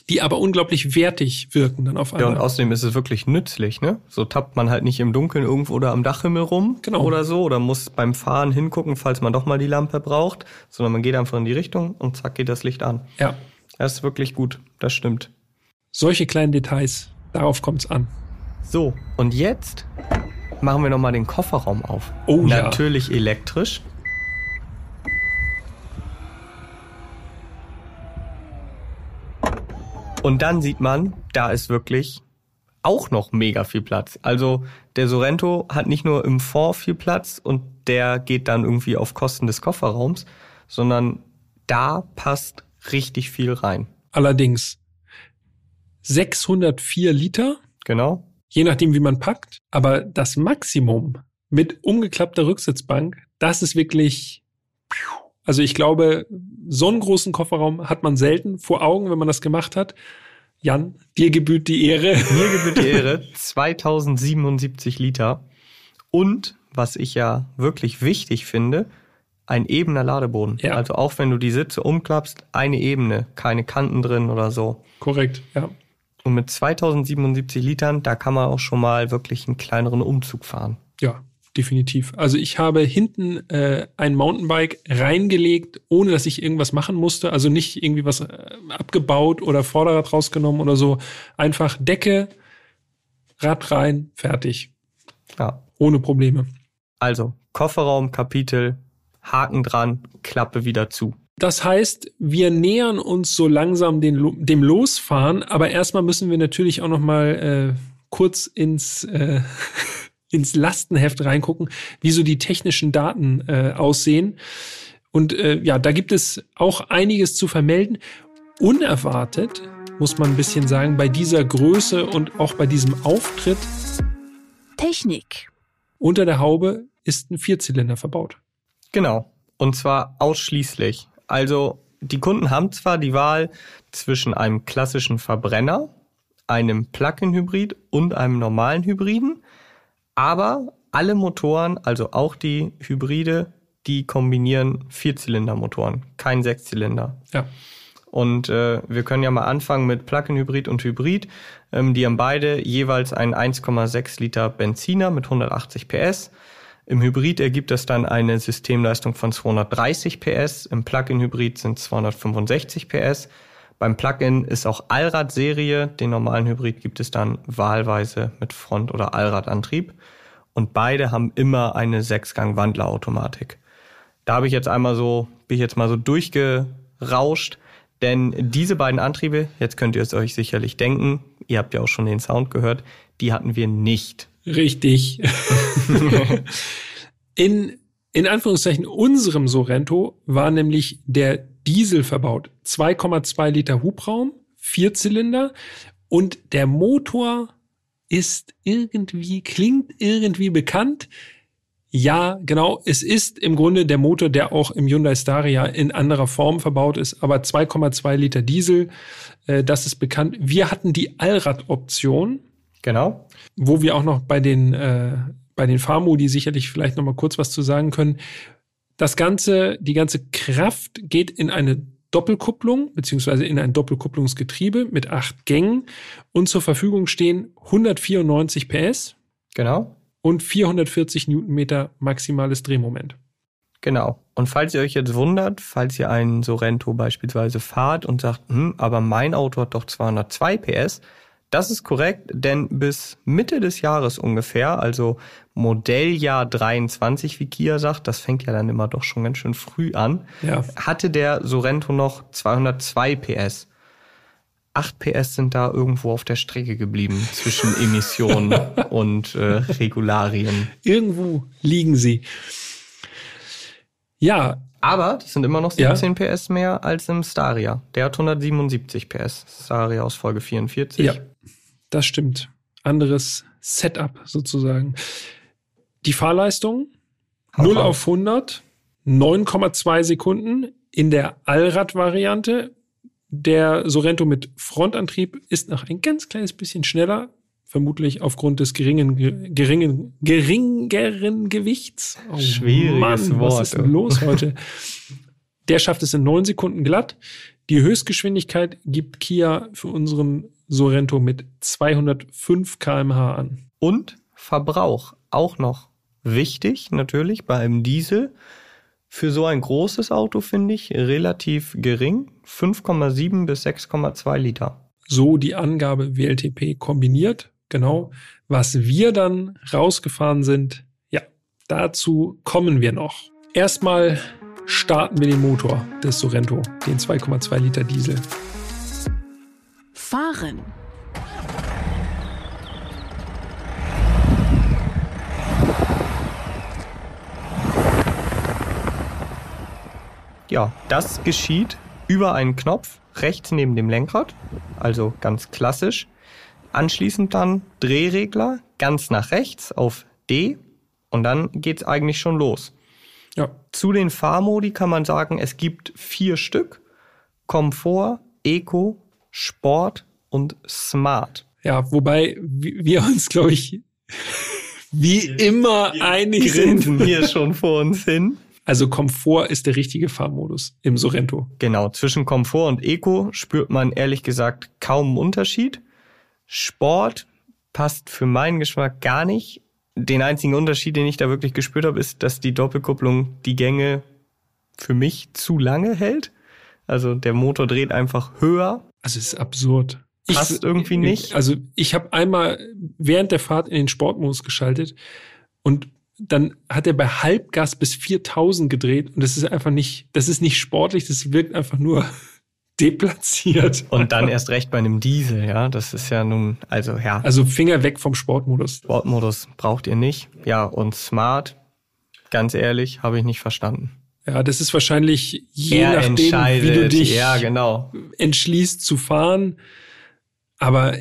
die aber unglaublich wertig wirken dann auf einmal. Ja, und außerdem ist es wirklich nützlich, ne? So tappt man halt nicht im Dunkeln irgendwo oder am Dachhimmel rum genau. oder so oder muss beim Fahren hingucken, falls man doch mal die Lampe braucht, sondern man geht einfach in die Richtung und zack geht das Licht an. Ja. Das ist wirklich gut, das stimmt. Solche kleinen Details, darauf kommt's an. So, und jetzt machen wir nochmal den Kofferraum auf. Oh Natürlich ja. elektrisch. Und dann sieht man, da ist wirklich auch noch mega viel Platz. Also der Sorento hat nicht nur im Fond viel Platz und der geht dann irgendwie auf Kosten des Kofferraums, sondern da passt richtig viel rein. Allerdings 604 Liter. Genau. Je nachdem, wie man packt. Aber das Maximum mit umgeklappter Rücksitzbank, das ist wirklich also ich glaube, so einen großen Kofferraum hat man selten vor Augen, wenn man das gemacht hat. Jan, dir gebührt die Ehre. (laughs) Mir gebührt die Ehre. (laughs) 2077 Liter. Und, was ich ja wirklich wichtig finde, ein ebener Ladeboden. Ja. Also auch wenn du die Sitze umklappst, eine Ebene, keine Kanten drin oder so. Korrekt, ja. Und mit 2077 Litern, da kann man auch schon mal wirklich einen kleineren Umzug fahren. Ja, definitiv. Also ich habe hinten äh, ein Mountainbike reingelegt, ohne dass ich irgendwas machen musste. Also nicht irgendwie was äh, abgebaut oder Vorderrad rausgenommen oder so. Einfach Decke, Rad rein, fertig. Ja. Ohne Probleme. Also Kofferraum, Kapitel, Haken dran, Klappe wieder zu. Das heißt, wir nähern uns so langsam den, dem Losfahren, aber erstmal müssen wir natürlich auch noch mal äh, kurz ins äh, (laughs) ins Lastenheft reingucken, wie so die technischen Daten äh, aussehen. Und äh, ja, da gibt es auch einiges zu vermelden. Unerwartet, muss man ein bisschen sagen, bei dieser Größe und auch bei diesem Auftritt. Technik. Unter der Haube ist ein Vierzylinder verbaut. Genau. Und zwar ausschließlich. Also die Kunden haben zwar die Wahl zwischen einem klassischen Verbrenner, einem Plug-in-Hybrid und einem normalen Hybriden. Aber alle Motoren, also auch die Hybride, die kombinieren Vierzylindermotoren, kein Sechszylinder. Ja. Und äh, wir können ja mal anfangen mit Plug-in-Hybrid und Hybrid. Ähm, die haben beide jeweils einen 1,6 Liter Benziner mit 180 PS. Im Hybrid ergibt das dann eine Systemleistung von 230 PS. Im Plug-in-Hybrid sind 265 PS. Beim Plug-in ist auch Allrad-Serie. Den normalen Hybrid gibt es dann wahlweise mit Front- oder Allradantrieb. Und beide haben immer eine Sechsgang-Wandlerautomatik. Da habe ich jetzt einmal so, bin ich jetzt mal so durchgerauscht, denn diese beiden Antriebe, jetzt könnt ihr es euch sicherlich denken, ihr habt ja auch schon den Sound gehört, die hatten wir nicht. Richtig. (laughs) in, in Anführungszeichen unserem Sorento war nämlich der Diesel verbaut. 2,2 Liter Hubraum, Vierzylinder und der Motor ist irgendwie, klingt irgendwie bekannt. Ja, genau. Es ist im Grunde der Motor, der auch im Hyundai Staria in anderer Form verbaut ist, aber 2,2 Liter Diesel, äh, das ist bekannt. Wir hatten die Allrad-Option. Genau. Wo wir auch noch bei den, äh, bei den Fahrmodi sicherlich vielleicht noch mal kurz was zu sagen können. Das Ganze, die ganze Kraft geht in eine Doppelkupplung beziehungsweise in ein Doppelkupplungsgetriebe mit acht Gängen und zur Verfügung stehen 194 PS. Genau. Und 440 Newtonmeter maximales Drehmoment. Genau. Und falls ihr euch jetzt wundert, falls ihr einen Sorento beispielsweise fahrt und sagt, hm, aber mein Auto hat doch 202 PS, Das ist korrekt, denn bis Mitte des Jahres ungefähr, also Modelljahr 23, wie Kia sagt, das fängt ja dann immer doch schon ganz schön früh an, Ja. hatte der Sorento noch 202 PS. 8 PS sind da irgendwo auf der Strecke geblieben zwischen (laughs) Emissionen und äh, Regularien. Irgendwo liegen sie. Ja, Aber das sind immer noch Ja. 17 PS mehr als im Staria. Der hat 177 PS. Staria aus Folge 44. Ja, das stimmt. Anderes Setup sozusagen. Die Fahrleistung 0 Hammer. auf 100, 9,2 Sekunden in der Allrad-Variante. Der Sorento mit Frontantrieb ist noch ein ganz kleines bisschen schneller, vermutlich aufgrund des geringen, ge- geringen, geringeren Gewichts. Oh Schwieriges Mann, Wort, Was ist denn los heute? Der schafft es in neun Sekunden glatt. Die Höchstgeschwindigkeit gibt Kia für unseren Sorento mit 205 km/h an. Und Verbrauch auch noch wichtig, natürlich, bei einem Diesel. Für so ein großes Auto finde ich relativ gering. 5,7 bis 6,2 Liter. So die Angabe WLTP kombiniert. Genau. Was wir dann rausgefahren sind, ja, dazu kommen wir noch. Erstmal starten wir den Motor des Sorento, den 2,2 Liter Diesel. Fahren. Ja, das geschieht über einen Knopf rechts neben dem Lenkrad, also ganz klassisch. Anschließend dann Drehregler ganz nach rechts auf D und dann geht's eigentlich schon los. Ja, Zu den Fahrmodi kann man sagen, es gibt vier Stück. Komfort, Eco, Sport und Smart. ja, wobei wi- wir uns, glaube ich, (laughs) wie immer einig Grinsen sind. hier schon vor uns hin. Also Komfort ist der richtige Fahrmodus im Sorento. Genau, zwischen Komfort und Eco spürt man ehrlich gesagt kaum einen Unterschied. Sport passt für meinen Geschmack gar nicht. Den einzigen Unterschied, den ich da wirklich gespürt habe, ist, dass die Doppelkupplung die Gänge für mich zu lange hält. Also der Motor dreht einfach höher. Also es ist absurd. Passt irgendwie nicht. Also ich habe einmal während der Fahrt in den Sportmodus geschaltet und dann hat er bei Halbgas bis 4000 gedreht und das ist einfach nicht, das ist nicht sportlich, das wirkt einfach nur (laughs) deplatziert. Und dann erst recht bei einem Diesel, ja. Das ist ja nun, also ja, Also Finger weg vom Sportmodus. Sportmodus braucht ihr nicht. Ja, und Smart, ganz ehrlich, habe ich nicht verstanden. Ja, das ist wahrscheinlich je Er nachdem, wie du dich Ja, genau. entschließt zu fahren. Aber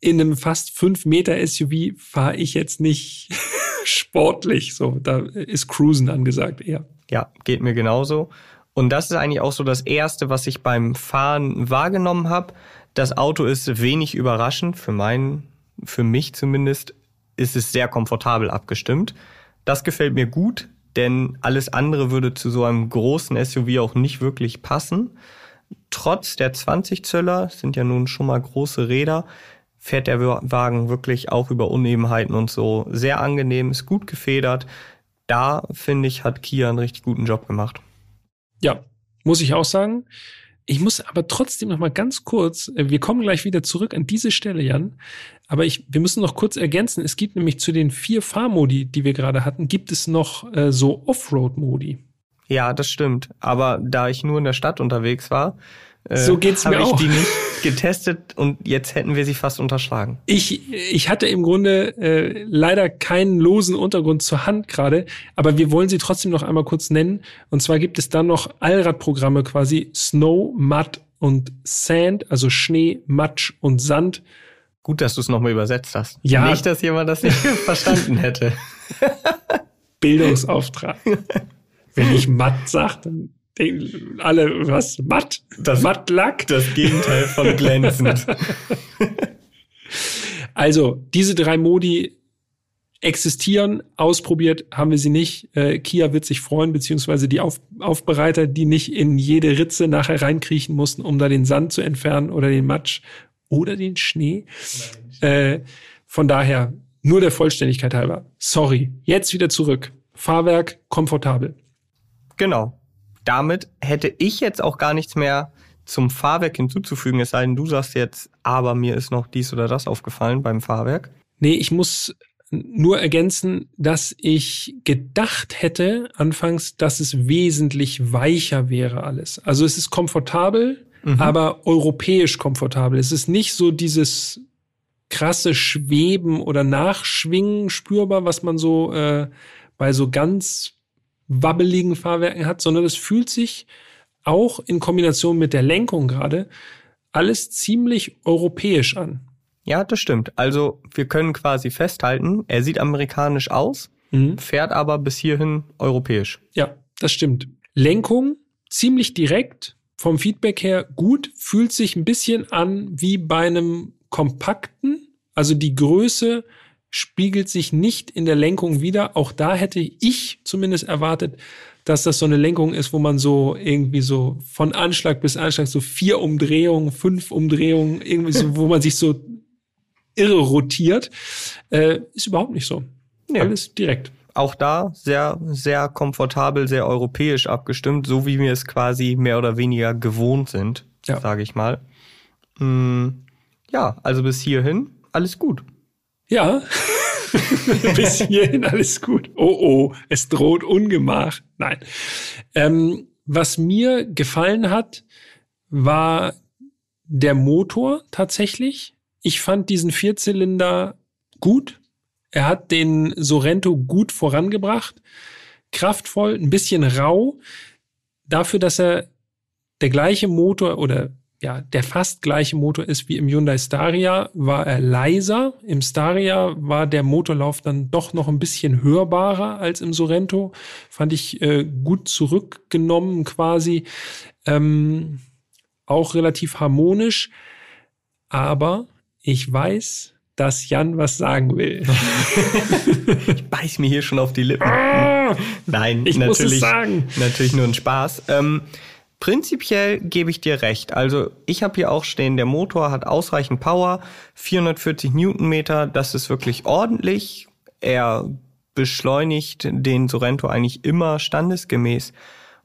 in einem fast 5 Meter SUV fahre ich jetzt nicht (laughs) sportlich. So, da ist Cruisen angesagt eher. Ja, geht mir genauso. Und das ist eigentlich auch so das Erste, was ich beim Fahren wahrgenommen habe. Das Auto ist wenig überraschend, für meinen, für mich zumindest, ist es sehr komfortabel abgestimmt. Das gefällt mir gut, denn alles andere würde zu so einem großen SUV auch nicht wirklich passen. Trotz der 20 Zöller, sind ja nun schon mal große Räder, fährt der Wagen wirklich auch über Unebenheiten und so sehr angenehm, ist gut gefedert. Da finde ich, hat Kia einen richtig guten Job gemacht. Ja, muss ich auch sagen. Ich muss aber trotzdem noch mal ganz kurz, äh, wir kommen gleich wieder zurück an diese Stelle, Jan, aber ich, wir müssen noch kurz ergänzen, es gibt nämlich zu den vier Fahrmodi, die wir gerade hatten, gibt es noch äh, so Offroad-Modi. Ja, das stimmt. Aber da ich nur in der Stadt unterwegs war, So geht's habe mir ich auch. die nicht getestet und jetzt hätten wir sie fast unterschlagen. Ich, ich hatte im Grunde äh, leider keinen losen Untergrund zur Hand gerade, aber wir wollen sie trotzdem noch einmal kurz nennen. Und zwar gibt es dann noch Allradprogramme quasi Snow, Mud und Sand, also Schnee, Matsch und Sand. Gut, dass du es nochmal übersetzt hast. Ja. Nicht, dass jemand das nicht (laughs) verstanden hätte. (laughs) Bildungsauftrag. Wenn ich matt sag, dann denken alle, was? Matt? Das- Mattlack? Das Gegenteil von glänzend. (laughs) Also, diese drei Modi existieren, ausprobiert haben wir sie nicht. Äh, Kia wird sich freuen, beziehungsweise die Auf Aufbereiter, die nicht in jede Ritze nachher reinkriechen mussten, um da den Sand zu entfernen oder den Matsch oder den Schnee. Äh, von daher, nur der Vollständigkeit halber. Sorry. Jetzt wieder zurück. Fahrwerk komfortabel. Genau. Damit hätte ich jetzt auch gar nichts mehr zum Fahrwerk hinzuzufügen, es sei denn, du sagst jetzt, aber mir ist noch dies oder das aufgefallen beim Fahrwerk? Nee, ich muss nur ergänzen, dass ich gedacht hätte anfangs, dass es wesentlich weicher wäre alles. Also es ist komfortabel, mhm. aber europäisch komfortabel. Es ist nicht so dieses krasse Schweben oder Nachschwingen spürbar, was man so äh, bei so ganz wabbeligen Fahrwerken hat, sondern es fühlt sich auch in Kombination mit der Lenkung gerade alles ziemlich europäisch an. Ja, das stimmt. Also wir können quasi festhalten, er sieht amerikanisch aus, mhm. fährt aber bis hierhin europäisch. Ja, das stimmt. Lenkung ziemlich direkt, vom Feedback her gut, fühlt sich ein bisschen an wie bei einem kompakten, also die Größe spiegelt sich nicht in der Lenkung wieder. Auch da hätte ich zumindest erwartet, dass das so eine Lenkung ist, wo man so irgendwie so von Anschlag bis Anschlag so vier Umdrehungen, fünf Umdrehungen, irgendwie so, wo man sich so irre rotiert. Äh, ist überhaupt nicht so. Nee. Alles direkt. Auch da sehr, sehr komfortabel, sehr europäisch abgestimmt, so wie wir es quasi mehr oder weniger gewohnt sind, ja. sage ich mal. Hm, ja, also bis hierhin alles gut. Ja. (laughs) bis hierhin alles gut. Oh oh, es droht Ungemach. Nein. Ähm, was mir gefallen hat, war der Motor tatsächlich. Ich fand diesen Vierzylinder gut. Er hat den Sorento gut vorangebracht. Kraftvoll, ein bisschen rau. Dafür, dass er der gleiche Motor oder ja, der fast gleiche Motor ist wie im Hyundai Staria, war er leiser. Im Staria war der Motorlauf dann doch noch ein bisschen hörbarer als im Sorento. Fand ich äh, gut zurückgenommen quasi. Ähm, auch relativ harmonisch. Aber ich weiß, dass Jan was sagen will. (laughs) ich beiß mir hier schon auf die Lippen. Ah, Nein, ich natürlich, muss es sagen. natürlich nur ein Spaß. Ähm, prinzipiell gebe ich dir recht. Also ich habe hier auch stehen, der Motor hat ausreichend Power, 440 Newtonmeter, das ist wirklich ordentlich. Er beschleunigt den Sorento eigentlich immer standesgemäß.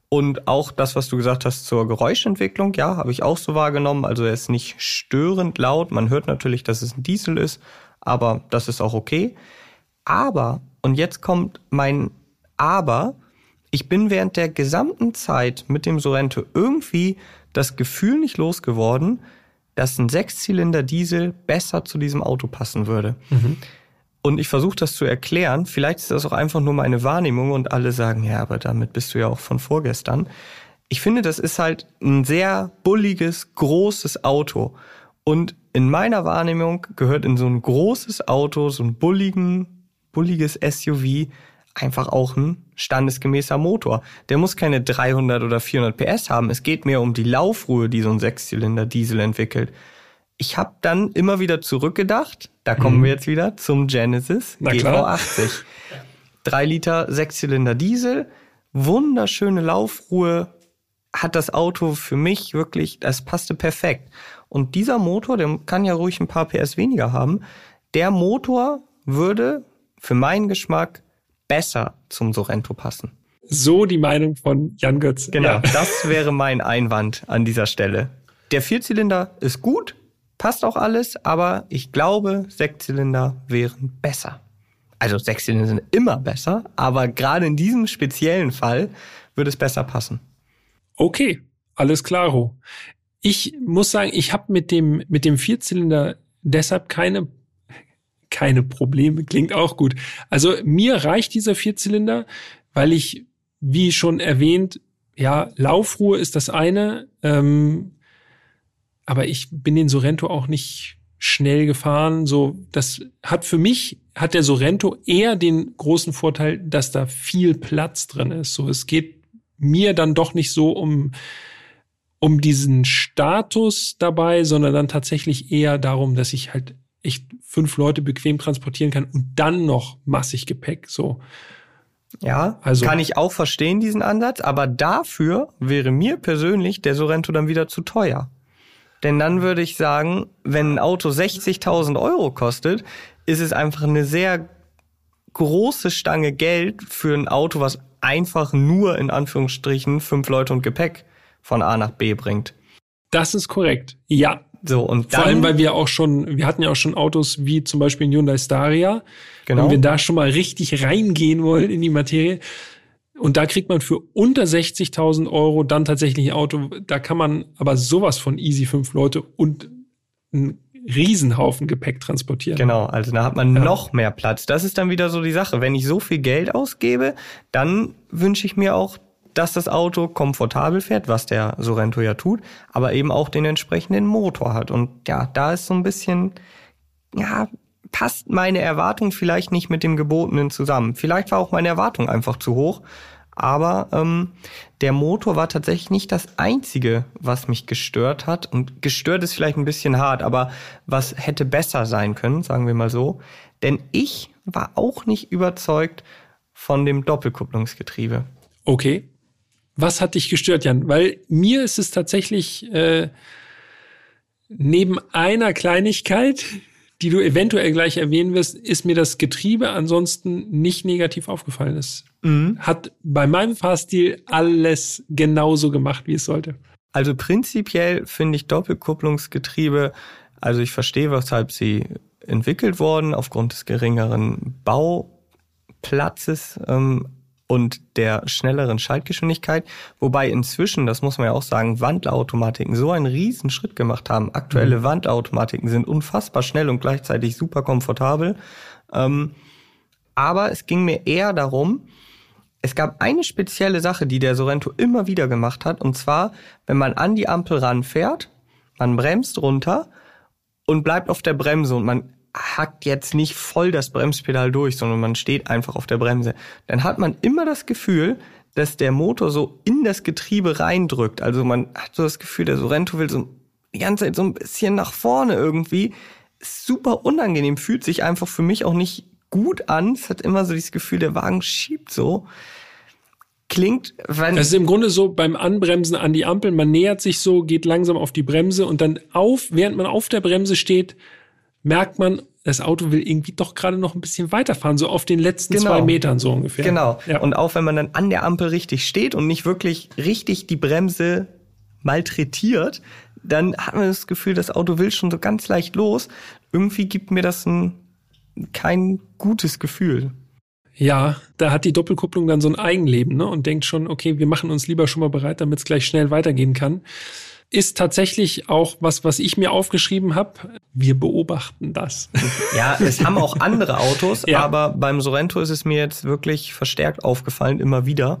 Und auch das, was du gesagt hast zur Geräuschentwicklung, ja, habe ich auch so wahrgenommen. Also er ist nicht störend laut. Man hört natürlich, dass es ein Diesel ist, aber das ist auch okay. Aber, und jetzt kommt mein Aber, ich bin während der gesamten Zeit mit dem Sorento irgendwie das Gefühl nicht losgeworden, dass ein Sechszylinder Diesel besser zu diesem Auto passen würde. Mhm. Und ich versuche das zu erklären. Vielleicht ist das auch einfach nur meine Wahrnehmung und alle sagen, ja, aber damit bist du ja auch von vorgestern. Ich finde, das ist halt ein sehr bulliges, großes Auto. Und in meiner Wahrnehmung gehört in so ein großes Auto, so ein bulligen, bulliges SUV einfach auch ein standesgemäßer Motor. Der muss keine 300 oder 400 PS haben. Es geht mehr um die Laufruhe, die so ein Sechszylinder Diesel entwickelt ich habe dann immer wieder zurückgedacht, da kommen mhm. wir jetzt wieder zum Genesis Na GV80. Drei Liter Sechszylinder Diesel, wunderschöne Laufruhe, hat das Auto für mich wirklich, das passte perfekt. Und dieser Motor, der kann ja ruhig ein paar PS weniger haben, der Motor würde für meinen Geschmack besser zum Sorento passen. So die Meinung von Jan Götz. Genau, ja. das wäre mein Einwand an dieser Stelle. Der Vierzylinder ist gut, Passt auch alles, aber ich glaube, Sechszylinder wären besser. Also Sechszylinder sind immer besser, aber gerade in diesem speziellen Fall würde es besser passen. Okay, alles klaro. Ich muss sagen, ich habe mit dem mit dem Vierzylinder deshalb keine keine Probleme. Klingt auch gut. Also mir reicht dieser Vierzylinder, weil ich, wie schon erwähnt, ja Laufruhe ist das eine. Ähm, aber ich bin den Sorento auch nicht schnell gefahren. So, das hat für mich, hat der Sorento eher den großen Vorteil, dass da viel Platz drin ist. So, es geht mir dann doch nicht so um, um diesen Status dabei, sondern dann tatsächlich eher darum, dass ich halt echt fünf Leute bequem transportieren kann und dann noch massig Gepäck, so. Ja, also kann ich auch verstehen, diesen Ansatz, aber dafür wäre mir persönlich der Sorento dann wieder zu teuer. Denn dann würde ich sagen, wenn ein Auto 60.000 Euro kostet, ist es einfach eine sehr große Stange Geld für ein Auto, was einfach nur in Anführungsstrichen fünf Leute und Gepäck von A nach B bringt. Das ist korrekt. Ja. So, und Vor allem, weil wir auch schon, wir hatten ja auch schon Autos wie zum Beispiel ein Hyundai Staria. Genau. Wenn wir da schon mal richtig reingehen wollen in die Materie. Und da kriegt man für unter 60.000 Euro dann tatsächlich ein Auto. Da kann man aber sowas von easy fünf Leute und ein Riesenhaufen Gepäck transportieren. Genau, also da hat man ja. noch mehr Platz. Das ist dann wieder so die Sache. Wenn ich so viel Geld ausgebe, dann wünsche ich mir auch, dass das Auto komfortabel fährt, was der Sorento ja tut, aber eben auch den entsprechenden Motor hat. Und ja, da ist so ein bisschen, ja, passt meine Erwartung vielleicht nicht mit dem Gebotenen zusammen. Vielleicht war auch meine Erwartung einfach zu hoch. Aber ähm, der Motor war tatsächlich nicht das Einzige, was mich gestört hat. Und gestört ist vielleicht ein bisschen hart, aber was hätte besser sein können, sagen wir mal so. Denn ich war auch nicht überzeugt von dem Doppelkupplungsgetriebe. Okay. Was hat dich gestört, Jan? Weil mir ist es tatsächlich äh, neben einer Kleinigkeit, die du eventuell gleich erwähnen wirst, ist mir das Getriebe ansonsten nicht negativ aufgefallen. Es mhm. hat bei meinem Fahrstil alles genauso gemacht, wie es sollte. Also prinzipiell finde ich Doppelkupplungsgetriebe, also ich verstehe, weshalb sie entwickelt wurden, aufgrund des geringeren Bauplatzes. Ähm, und der schnelleren Schaltgeschwindigkeit. Wobei inzwischen, das muss man ja auch sagen, Wandlerautomatiken so einen riesen Schritt gemacht haben. Aktuelle mhm. Wandlerautomatiken sind unfassbar schnell und gleichzeitig super komfortabel. Ähm, aber es ging mir eher darum, es gab eine spezielle Sache, die der Sorento immer wieder gemacht hat, und zwar, wenn man an die Ampel ranfährt, man bremst runter und bleibt auf der Bremse und man hackt jetzt nicht voll das Bremspedal durch, sondern man steht einfach auf der Bremse, dann hat man immer das Gefühl, dass der Motor so in das Getriebe reindrückt. Also man hat so das Gefühl, der Sorento will so die ganze Zeit so ein bisschen nach vorne irgendwie. Super unangenehm, fühlt sich einfach für mich auch nicht gut an. Es hat immer so dieses Gefühl, der Wagen schiebt so. Klingt, wenn. Das ist im Grunde so beim Anbremsen an die Ampel. Man nähert sich so, geht langsam auf die Bremse und dann auf, während man auf der Bremse steht, merkt man, das Auto will irgendwie doch gerade noch ein bisschen weiterfahren, so auf den letzten genau. zwei Metern so ungefähr. Genau. Ja. Und auch wenn man dann an der Ampel richtig steht und nicht wirklich richtig die Bremse malträtiert, dann hat man das Gefühl, das Auto will schon so ganz leicht los. Irgendwie gibt mir das ein, kein gutes Gefühl. Ja, da hat die Doppelkupplung dann so ein Eigenleben ne? und denkt schon, okay, wir machen uns lieber schon mal bereit, damit es gleich schnell weitergehen kann ist tatsächlich auch was, was ich mir aufgeschrieben habe. Wir beobachten das. (laughs) Ja, es haben auch andere Autos, ja. aber beim Sorento ist es mir jetzt wirklich verstärkt aufgefallen, immer wieder.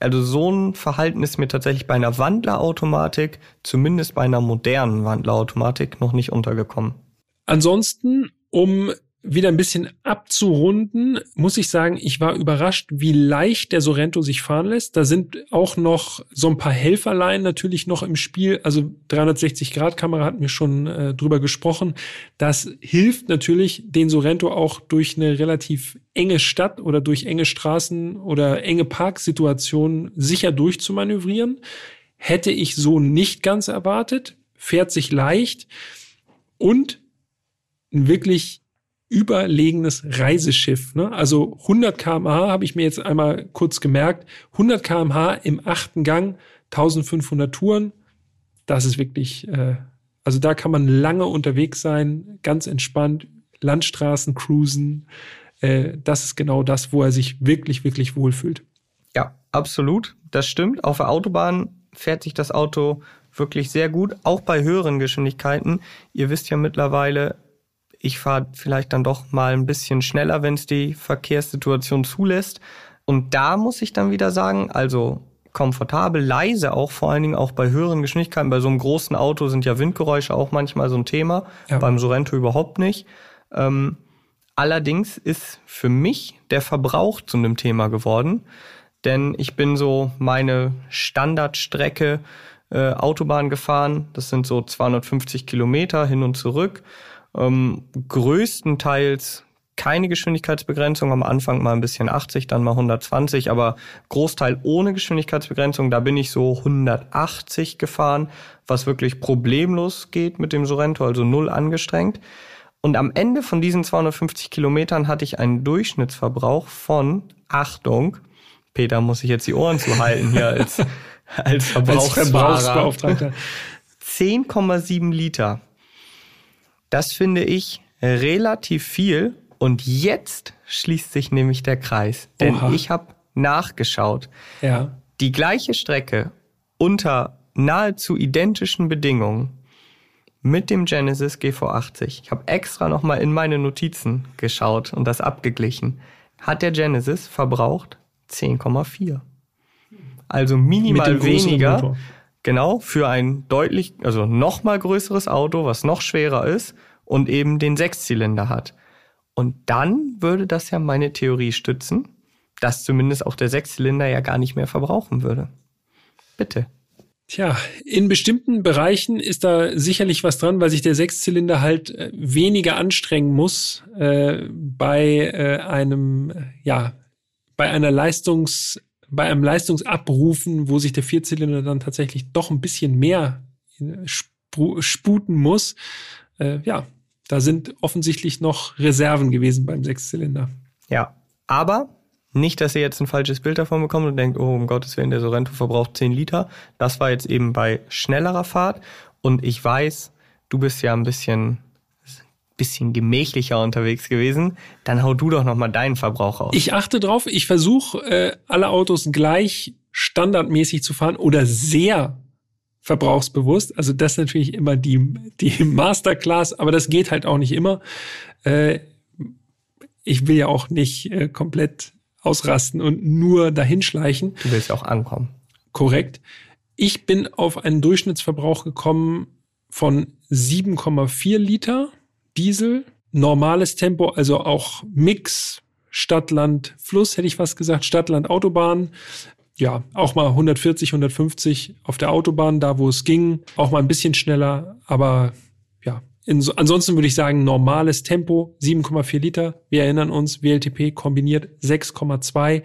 Also so ein Verhalten ist mir tatsächlich bei einer Wandlerautomatik, zumindest bei einer modernen Wandlerautomatik, noch nicht untergekommen. Ansonsten, um wieder ein bisschen abzurunden, muss ich sagen, ich war überrascht, wie leicht der Sorento sich fahren lässt. Da sind auch noch so ein paar Helferlein natürlich noch im Spiel. Also 360-Grad-Kamera hatten wir schon äh, drüber gesprochen. Das hilft natürlich, den Sorento auch durch eine relativ enge Stadt oder durch enge Straßen oder enge Parksituationen sicher durchzumanövrieren. Hätte ich so nicht ganz erwartet. Fährt sich leicht und wirklich überlegenes Reiseschiff. Ne? Also 100 kmh habe ich mir jetzt einmal kurz gemerkt. 100 kmh im achten Gang, 1500 Touren. Das ist wirklich, äh, also da kann man lange unterwegs sein, ganz entspannt, Landstraßen cruisen. Äh, das ist genau das, wo er sich wirklich, wirklich wohlfühlt. Ja, absolut. Das stimmt. Auf der Autobahn fährt sich das Auto wirklich sehr gut, auch bei höheren Geschwindigkeiten. Ihr wisst ja mittlerweile, ich fahre vielleicht dann doch mal ein bisschen schneller, wenn es die Verkehrssituation zulässt. Und da muss ich dann wieder sagen, also komfortabel, leise auch, vor allen Dingen auch bei höheren Geschwindigkeiten. Bei so einem großen Auto sind ja Windgeräusche auch manchmal so ein Thema, ja. beim Sorento überhaupt nicht. Ähm, allerdings ist für mich der Verbrauch zu einem Thema geworden, denn ich bin so meine Standardstrecke äh, Autobahn gefahren. Das sind so 250 Kilometer hin und zurück ähm, größtenteils keine Geschwindigkeitsbegrenzung, am Anfang mal ein bisschen 80, dann mal 120, aber Großteil ohne Geschwindigkeitsbegrenzung, da bin ich so 180 gefahren, was wirklich problemlos geht mit dem Sorento, also null angestrengt. Und am Ende von diesen 250 Kilometern hatte ich einen Durchschnittsverbrauch von, Achtung, Peter muss ich jetzt die Ohren zuhalten hier als, (laughs) als Verbrauchsfahrer. Als Verbrauchsbeauftragter. 10,7 Liter. Das finde ich relativ viel. Und jetzt schließt sich nämlich der Kreis. Denn Oha. ich habe nachgeschaut. Ja. Die gleiche Strecke unter nahezu identischen Bedingungen mit dem Genesis GV80. Ich habe extra nochmal in meine Notizen geschaut und das abgeglichen. Hat der Genesis verbraucht 10,4. Also minimal weniger. Motor. Genau, für ein deutlich, also nochmal größeres Auto, was noch schwerer ist und eben den Sechszylinder hat. Und dann würde das ja meine Theorie stützen, dass zumindest auch der Sechszylinder ja gar nicht mehr verbrauchen würde. Bitte. Tja, in bestimmten Bereichen ist da sicherlich was dran, weil sich der Sechszylinder halt äh, weniger anstrengen muss äh, bei äh, einem, ja, bei einer Leistungs, bei einem Leistungsabrufen, wo sich der Vierzylinder dann tatsächlich doch ein bisschen mehr äh, spu sputen muss. Äh, ja, da sind offensichtlich noch Reserven gewesen beim Sechszylinder. Ja, aber nicht, dass ihr jetzt ein falsches Bild davon bekommt und denkt, oh, um Gottes Willen, der Sorrento verbraucht 10 Liter. Das war jetzt eben bei schnellerer Fahrt. Und ich weiß, du bist ja ein bisschen, bisschen gemächlicher unterwegs gewesen. Dann hau du doch nochmal deinen Verbrauch aus. Ich achte drauf, ich versuche äh, alle Autos gleich standardmäßig zu fahren oder sehr verbrauchsbewusst. Also das ist natürlich immer die, die Masterclass, aber das geht halt auch nicht immer. Äh, ich will ja auch nicht äh, komplett ausrasten und nur dahinschleichen. du willst ja auch ankommen. Korrekt. Ich bin auf einen Durchschnittsverbrauch gekommen von 7,4 Liter Diesel, normales Tempo, also auch Mix, Stadt, Land, Fluss, hätte ich fast gesagt, Stadt, Land, Autobahn. Ja, auch mal 140, 150 auf der Autobahn, da wo es ging, auch mal ein bisschen schneller, aber ja, in, ansonsten würde ich sagen, normales Tempo, 7,4 Liter. Wir erinnern uns, WLTP kombiniert 6,2.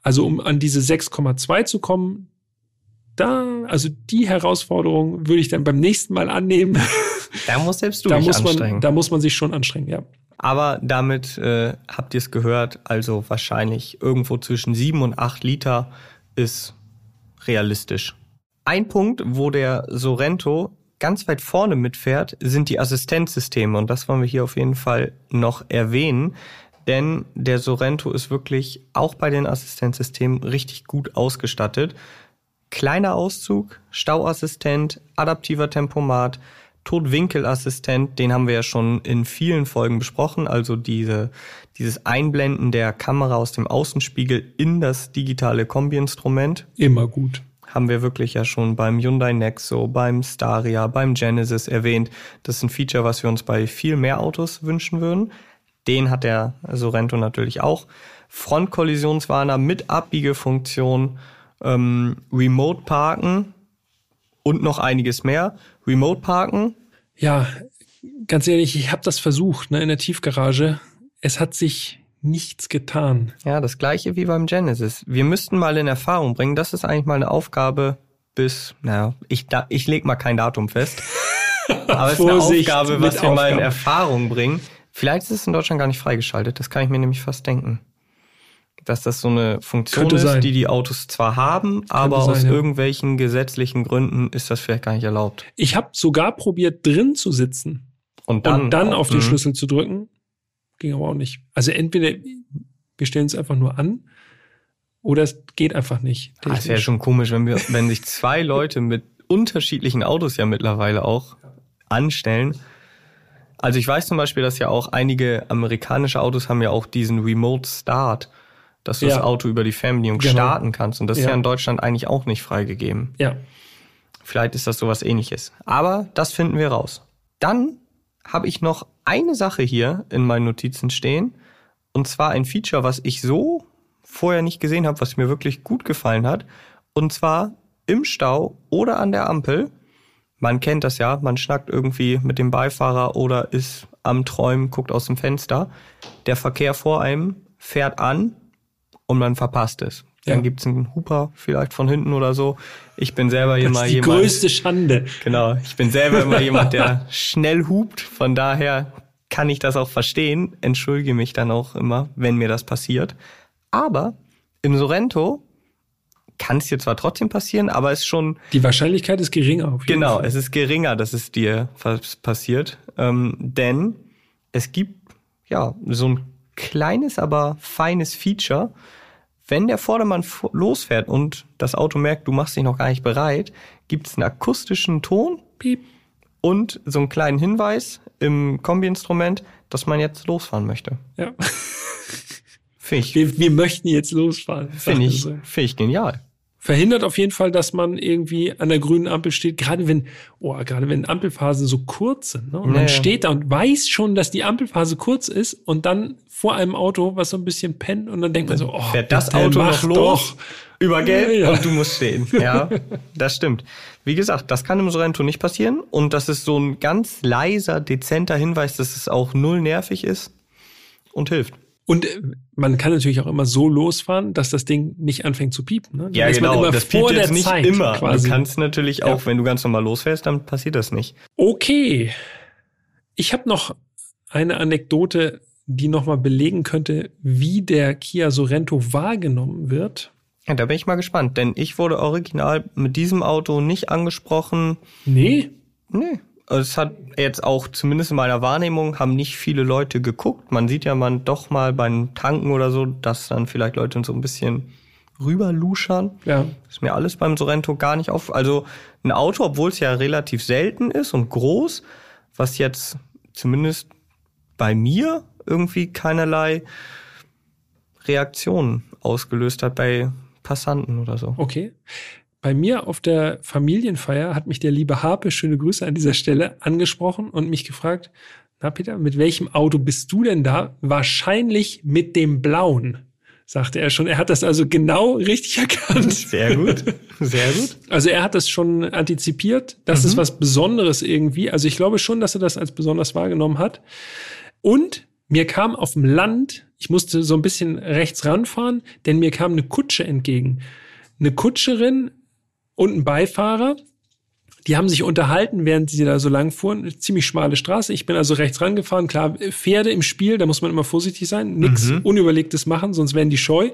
Also um an diese 6,2 zu kommen, da, also die Herausforderung würde ich dann beim nächsten Mal annehmen. (laughs) Da muss selbst du da muss anstrengen. man, da muss man sich schon anstrengen, ja. Aber damit äh, habt ihr es gehört, also wahrscheinlich irgendwo zwischen 7 und 8 Liter ist realistisch. Ein Punkt, wo der Sorrento ganz weit vorne mitfährt, sind die Assistenzsysteme. Und das wollen wir hier auf jeden Fall noch erwähnen. Denn der Sorrento ist wirklich auch bei den Assistenzsystemen richtig gut ausgestattet. Kleiner Auszug, Stauassistent, adaptiver Tempomat, Totwinkelassistent, den haben wir ja schon in vielen Folgen besprochen, also diese, dieses Einblenden der Kamera aus dem Außenspiegel in das digitale Kombi-Instrument Immer gut. haben wir wirklich ja schon beim Hyundai Nexo, beim Staria, beim Genesis erwähnt. Das ist ein Feature, was wir uns bei viel mehr Autos wünschen würden. Den hat der Sorrento natürlich auch. Frontkollisionswarner mit Abbiegefunktion, ähm, Remote Parken und noch einiges mehr. Remote Parken, Ja, ganz ehrlich, ich habe das versucht, ne, in der Tiefgarage. Es hat sich nichts getan. ja, das gleiche wie beim Genesis. Wir müssten mal in Erfahrung bringen, das ist eigentlich mal eine Aufgabe bis, naja, ich, da, ich leg mal kein Datum fest. (laughs) Aber es ist eine Aufgabe, was wir mal in Aufgaben. Erfahrung bringen. Vielleicht ist es in Deutschland gar nicht freigeschaltet. Das kann ich mir nämlich fast denken. Dass das so eine Funktion Könnte ist, sein. die die Autos zwar haben, aber aus sein, ja. irgendwelchen gesetzlichen Gründen ist das vielleicht gar nicht erlaubt. Ich habe sogar probiert, drin zu sitzen Und dann, und dann auf den Mhm. Schlüssel zu drücken. Ging aber auch nicht. Also entweder wir stellen es einfach nur an oder es geht einfach nicht. Ah, Es wäre schon komisch, wenn wir, wenn sich zwei Leute mit unterschiedlichen Autos ja mittlerweile auch anstellen. Also ich weiß zum Beispiel, dass ja auch einige amerikanische Autos haben ja auch diesen Remote Start, dass du Ja. das Auto über die Fernbedienung Genau. starten kannst. Und das ist Ja. ja in Deutschland eigentlich auch nicht freigegeben. Ja. Vielleicht ist das sowas ähnliches. Aber das finden wir raus. Dann habe ich noch eine Sache hier in meinen Notizen stehen. Und zwar ein Feature, was ich so vorher nicht gesehen habe, was mir wirklich gut gefallen hat. Und zwar im Stau oder an der Ampel. Man kennt das ja, man schnackt irgendwie mit dem Beifahrer oder ist am Träumen, guckt aus dem Fenster. Der Verkehr vor einem fährt an und man verpasst es. Dann Ja. gibt's einen Huper vielleicht von hinten oder so. Ich bin selber Das immer ist die jemand. größte Schande. Genau, ich bin selber immer jemand, der schnell hupt. Von daher kann ich das auch verstehen. Entschuldige mich dann auch immer, wenn mir das passiert. Aber im Sorrento kann es dir zwar trotzdem passieren, aber es ist schon. Die Wahrscheinlichkeit ist geringer. Auf jeden genau, Fall. es ist geringer, dass es dir passiert, ähm, denn es gibt ja so ein kleines, aber feines Feature. Wenn der Vordermann losfährt und das Auto merkt, du machst dich noch gar nicht bereit, gibt es einen akustischen Ton Piep. und so einen kleinen Hinweis im Kombi-Instrument, dass man jetzt losfahren möchte. Ja. Find ich, wir, wir möchten jetzt losfahren. Finde ich, so. find ich genial verhindert auf jeden Fall, dass man irgendwie an der grünen Ampel steht, gerade wenn, oh, gerade wenn Ampelphasen so kurz sind. Ne? Und naja. man steht da und weiß schon, dass die Ampelphase kurz ist und dann vor einem Auto, was so ein bisschen pennt und dann denkt man so, oh, fährt das Auto noch los doch. über Gelb ja, ja. und du musst stehen. (laughs) Ja, das stimmt. Wie gesagt, das kann im Sorrento nicht passieren und das ist so ein ganz leiser, dezenter Hinweis, dass es auch null nervig ist und hilft. Und äh, man kann natürlich auch immer so losfahren, dass das Ding nicht anfängt zu piepen. Ne? Ja, genau. das piept jetzt nicht Zeit immer. Quasi. Du kannst natürlich auch, ja. wenn du ganz normal losfährst, dann passiert das nicht. Okay. Ich habe noch eine Anekdote, die nochmal belegen könnte, wie der Kia Sorento wahrgenommen wird. Ja, da bin ich mal gespannt, denn ich wurde original mit diesem Auto nicht angesprochen. Nee? Nee. Es hat jetzt auch, zumindest in meiner Wahrnehmung, haben nicht viele Leute geguckt. Man sieht ja man doch mal beim Tanken oder so, dass dann vielleicht Leute so ein bisschen rüberluschern. Ja. Ist mir alles beim Sorrento gar nicht auf. Also ein Auto, obwohl es ja relativ selten ist und groß, was jetzt zumindest bei mir irgendwie keinerlei Reaktionen ausgelöst hat bei Passanten oder so. Okay bei mir auf der Familienfeier hat mich der liebe Harpe, schöne Grüße an dieser Stelle, angesprochen und mich gefragt, na Peter, mit welchem Auto bist du denn da? Wahrscheinlich mit dem blauen, sagte er schon. Er hat das also genau richtig (laughs) erkannt. Sehr gut, sehr gut. Also er hat das schon antizipiert. Das mhm. ist was Besonderes irgendwie. Also ich glaube schon, dass er das als besonders wahrgenommen hat. Und mir kam auf dem Land, ich musste so ein bisschen rechts ranfahren, denn mir kam eine Kutsche entgegen. Eine Kutscherin und ein Beifahrer. Die haben sich unterhalten, während sie da so lang fuhren. Eine ziemlich schmale Straße. Ich bin also rechts rangefahren. Klar, Pferde im Spiel, da muss man immer vorsichtig sein. Nichts mhm. Unüberlegtes machen, sonst werden die scheu.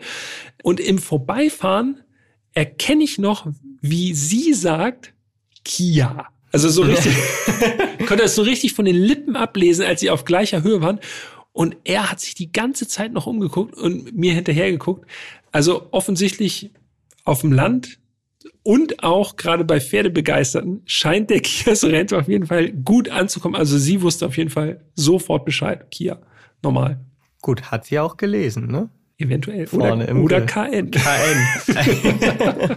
Und im Vorbeifahren erkenne ich noch, wie sie sagt, Kia. Also so richtig, (laughs) konnte das so richtig von den Lippen ablesen, als sie auf gleicher Höhe waren. Und er hat sich die ganze Zeit noch umgeguckt und mir hinterher geguckt. Also offensichtlich auf dem Land und auch gerade bei Pferdebegeisterten scheint der (laughs) Kia Sorento auf jeden Fall gut anzukommen. Also sie wusste auf jeden Fall sofort Bescheid. Kia, normal. Gut, hat sie auch gelesen, ne? Eventuell. Vorne oder, im oder KN. KN. (laughs)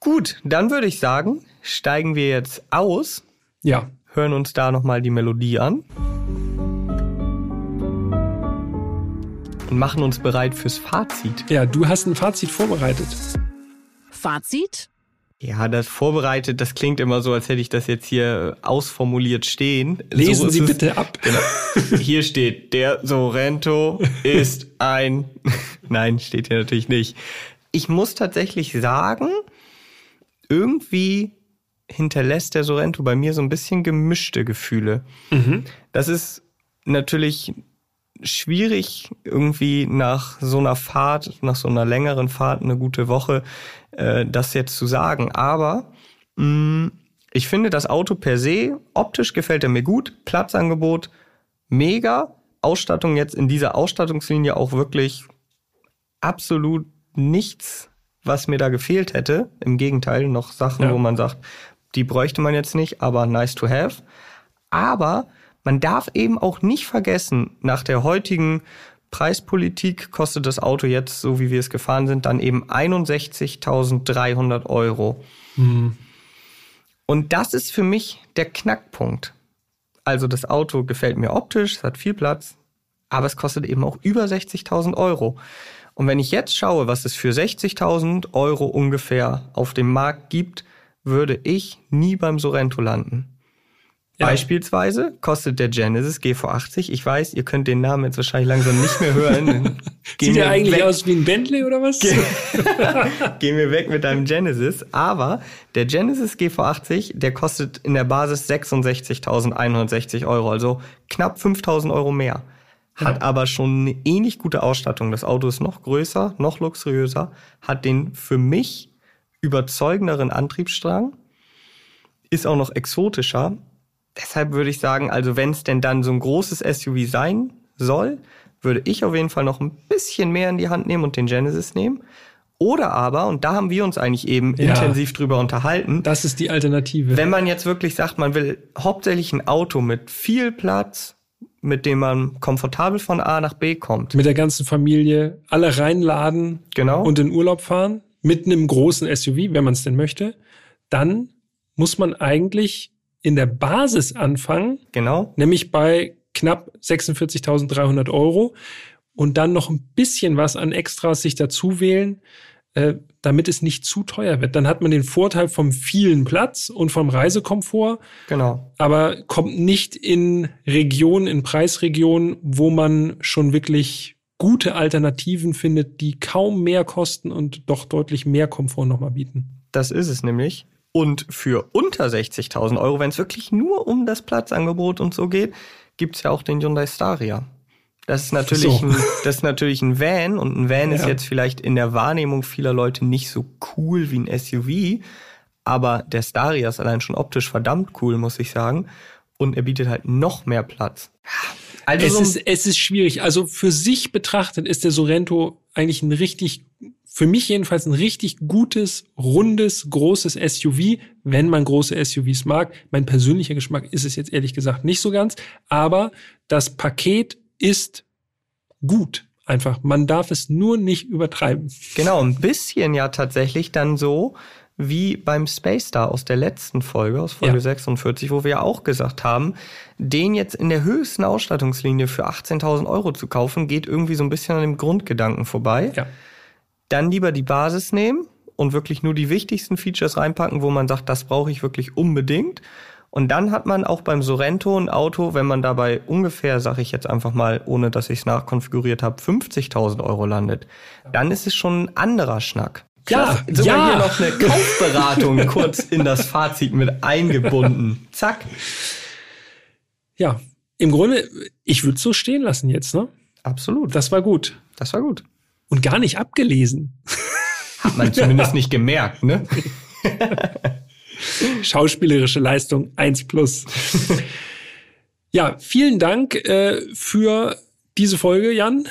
Gut, dann würde ich sagen, steigen wir jetzt aus. Ja. Hören uns da nochmal die Melodie an. Und machen uns bereit fürs Fazit. Ja, du hast ein Fazit vorbereitet. Fazit? Ja, das vorbereitet, das klingt immer so, als hätte ich das jetzt hier ausformuliert stehen. Lesen so Sie bitte ab. Genau. Hier steht, der Sorrento (laughs) ist ein. (laughs) Nein, steht hier natürlich nicht. Ich muss tatsächlich sagen, irgendwie hinterlässt der Sorrento bei mir so ein bisschen gemischte Gefühle. Mhm. Das ist natürlich schwierig, irgendwie nach so einer Fahrt, nach so einer längeren Fahrt, eine gute Woche, äh, das jetzt zu sagen. Aber mh, mm, ich finde das Auto per se, optisch gefällt er mir gut, Platzangebot mega, Ausstattung jetzt in dieser Ausstattungslinie auch wirklich absolut nichts, was mir da gefehlt hätte. Im Gegenteil, noch Sachen, ja. wo man sagt, die bräuchte man jetzt nicht, aber nice to have. Aber man darf eben auch nicht vergessen, nach der heutigen Preispolitik kostet das Auto jetzt, so wie wir es gefahren sind, dann eben 61.300 Euro. Mhm. Und das ist für mich der Knackpunkt. Also das Auto gefällt mir optisch, es hat viel Platz, aber es kostet eben auch über 60.000 Euro. Und wenn ich jetzt schaue, was es für 60.000 Euro ungefähr auf dem Markt gibt, würde ich nie beim Sorrento landen. Ja. Beispielsweise kostet der Genesis GV80, ich weiß, ihr könnt den Namen jetzt wahrscheinlich langsam nicht mehr hören. (laughs) Sieht der eigentlich weg. aus wie ein Bentley oder was? Ge (laughs) (laughs) Gehen wir weg mit deinem Genesis. Aber der Genesis GV80, der kostet in der Basis 66.160 Euro, also knapp 5.000 Euro mehr. hat Ja. aber schon eine ähnlich gute Ausstattung. Das Auto ist noch größer, noch luxuriöser, hat den für mich überzeugenderen Antriebsstrang, ist auch noch exotischer. Deshalb würde ich sagen, also wenn es denn dann so ein großes SUV sein soll, würde ich auf jeden Fall noch ein bisschen mehr in die Hand nehmen und den Genesis nehmen. Oder aber, und da haben wir uns eigentlich eben Ja. intensiv drüber unterhalten, Das ist die Alternative. wenn man jetzt wirklich sagt, man will hauptsächlich ein Auto mit viel Platz, mit dem man komfortabel von A nach B kommt. mit der ganzen Familie alle reinladen Genau. und in Urlaub fahren, mit einem großen SUV, wenn man es denn möchte, dann muss man eigentlich in der Basis anfangen, Genau. nämlich bei knapp 46.300 Euro und dann noch ein bisschen was an Extras sich dazu wählen, äh, damit es nicht zu teuer wird. Dann hat man den Vorteil vom vielen Platz und vom Reisekomfort, Genau. aber kommt nicht in Regionen, in Preisregionen, wo man schon wirklich gute Alternativen findet, die kaum mehr kosten und doch deutlich mehr Komfort nochmal bieten. Das ist es nämlich. Und für unter 60.000 Euro, wenn es wirklich nur um das Platzangebot und so geht, gibt's ja auch den Hyundai Staria. Das ist natürlich, So. ein, das ist natürlich ein Van und ein Van ist Ja. jetzt vielleicht in der Wahrnehmung vieler Leute nicht so cool wie ein SUV, aber der Staria ist allein schon optisch verdammt cool, muss ich sagen. Und er bietet halt noch mehr Platz. Also Es so ist, es ist schwierig. Also für sich betrachtet ist der Sorento eigentlich ein richtig, für mich jedenfalls ein richtig gutes, rundes, großes SUV, wenn man große SUVs mag. Mein persönlicher Geschmack ist es jetzt ehrlich gesagt nicht so ganz, aber das Paket ist gut. Einfach. Man darf es nur nicht übertreiben. Genau, ein bisschen ja tatsächlich dann so wie beim Space Star aus der letzten Folge, aus Folge Ja. 46, wo wir ja auch gesagt haben, den jetzt in der höchsten Ausstattungslinie für 18.000 Euro zu kaufen, geht irgendwie so ein bisschen an dem Grundgedanken vorbei. Ja. Dann lieber die Basis nehmen und wirklich nur die wichtigsten Features reinpacken, wo man sagt, das brauche ich wirklich unbedingt. Und dann hat man auch beim Sorento ein Auto, wenn man dabei ungefähr, sage ich jetzt einfach mal, ohne dass ich es nachkonfiguriert habe, 50.000 Euro landet, dann ist es schon ein anderer Schnack. Ja, Sogar ja. hier noch eine Kaufberatung (laughs) kurz in das Fazit mit eingebunden. Zack. Ja. Im Grunde, ich würde es so stehen lassen jetzt, ne? Absolut. Das war gut. Das war gut. Und gar nicht abgelesen. (laughs) Hat man zumindest nicht gemerkt, ne? (laughs) Schauspielerische Leistung 1 plus. ja, vielen Dank äh, für diese Folge, Jan.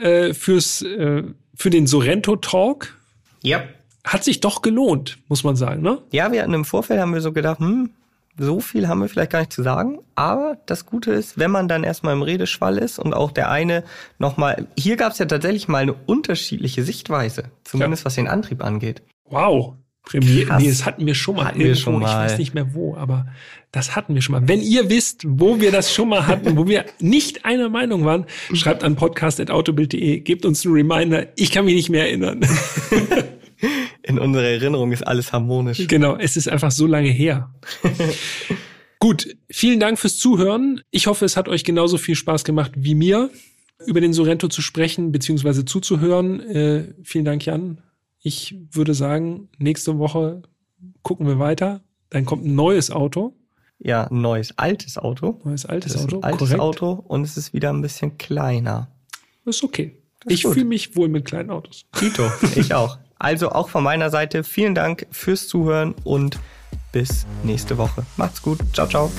Äh, fürs, äh, für den Sorrento Talk. Ja. Hat sich doch gelohnt, muss man sagen, ne? Ja, wir hatten im Vorfeld haben wir so gedacht, hm, so viel haben wir vielleicht gar nicht zu sagen. Aber das Gute ist, wenn man dann erstmal im Redeschwall ist und auch der eine nochmal, hier gab es ja tatsächlich mal eine unterschiedliche Sichtweise, zumindest was den Antrieb angeht. Wow. Premiere. Krass. Nee, das hatten wir schon mal. Hatten wir irgendwo. schon mal. Ich weiß nicht mehr wo, aber das hatten wir schon mal. Wenn ihr wisst, wo wir das schon mal hatten, wo wir nicht einer Meinung waren, schreibt an podcast.autobild.de, gebt uns einen Reminder. Ich kann mich nicht mehr erinnern. (laughs) In unserer Erinnerung ist alles harmonisch. Genau, es ist einfach so lange her. (laughs) Gut, vielen Dank fürs Zuhören. Ich hoffe, es hat euch genauso viel Spaß gemacht wie mir, über den Sorrento zu sprechen bzw. zuzuhören. Äh, vielen Dank, Jan. Ich würde sagen, nächste Woche gucken wir weiter. Dann kommt ein neues Auto. Ja, ein neues, altes Auto. Neues altes Das ist Auto. ein altes korrekt. Auto und es ist wieder ein bisschen kleiner. Ist okay. ist ich fühle mich wohl mit kleinen Autos. Tito, (laughs) ich auch. Also auch von meiner Seite vielen Dank fürs Zuhören und bis nächste Woche. Macht's gut. Ciao, ciao.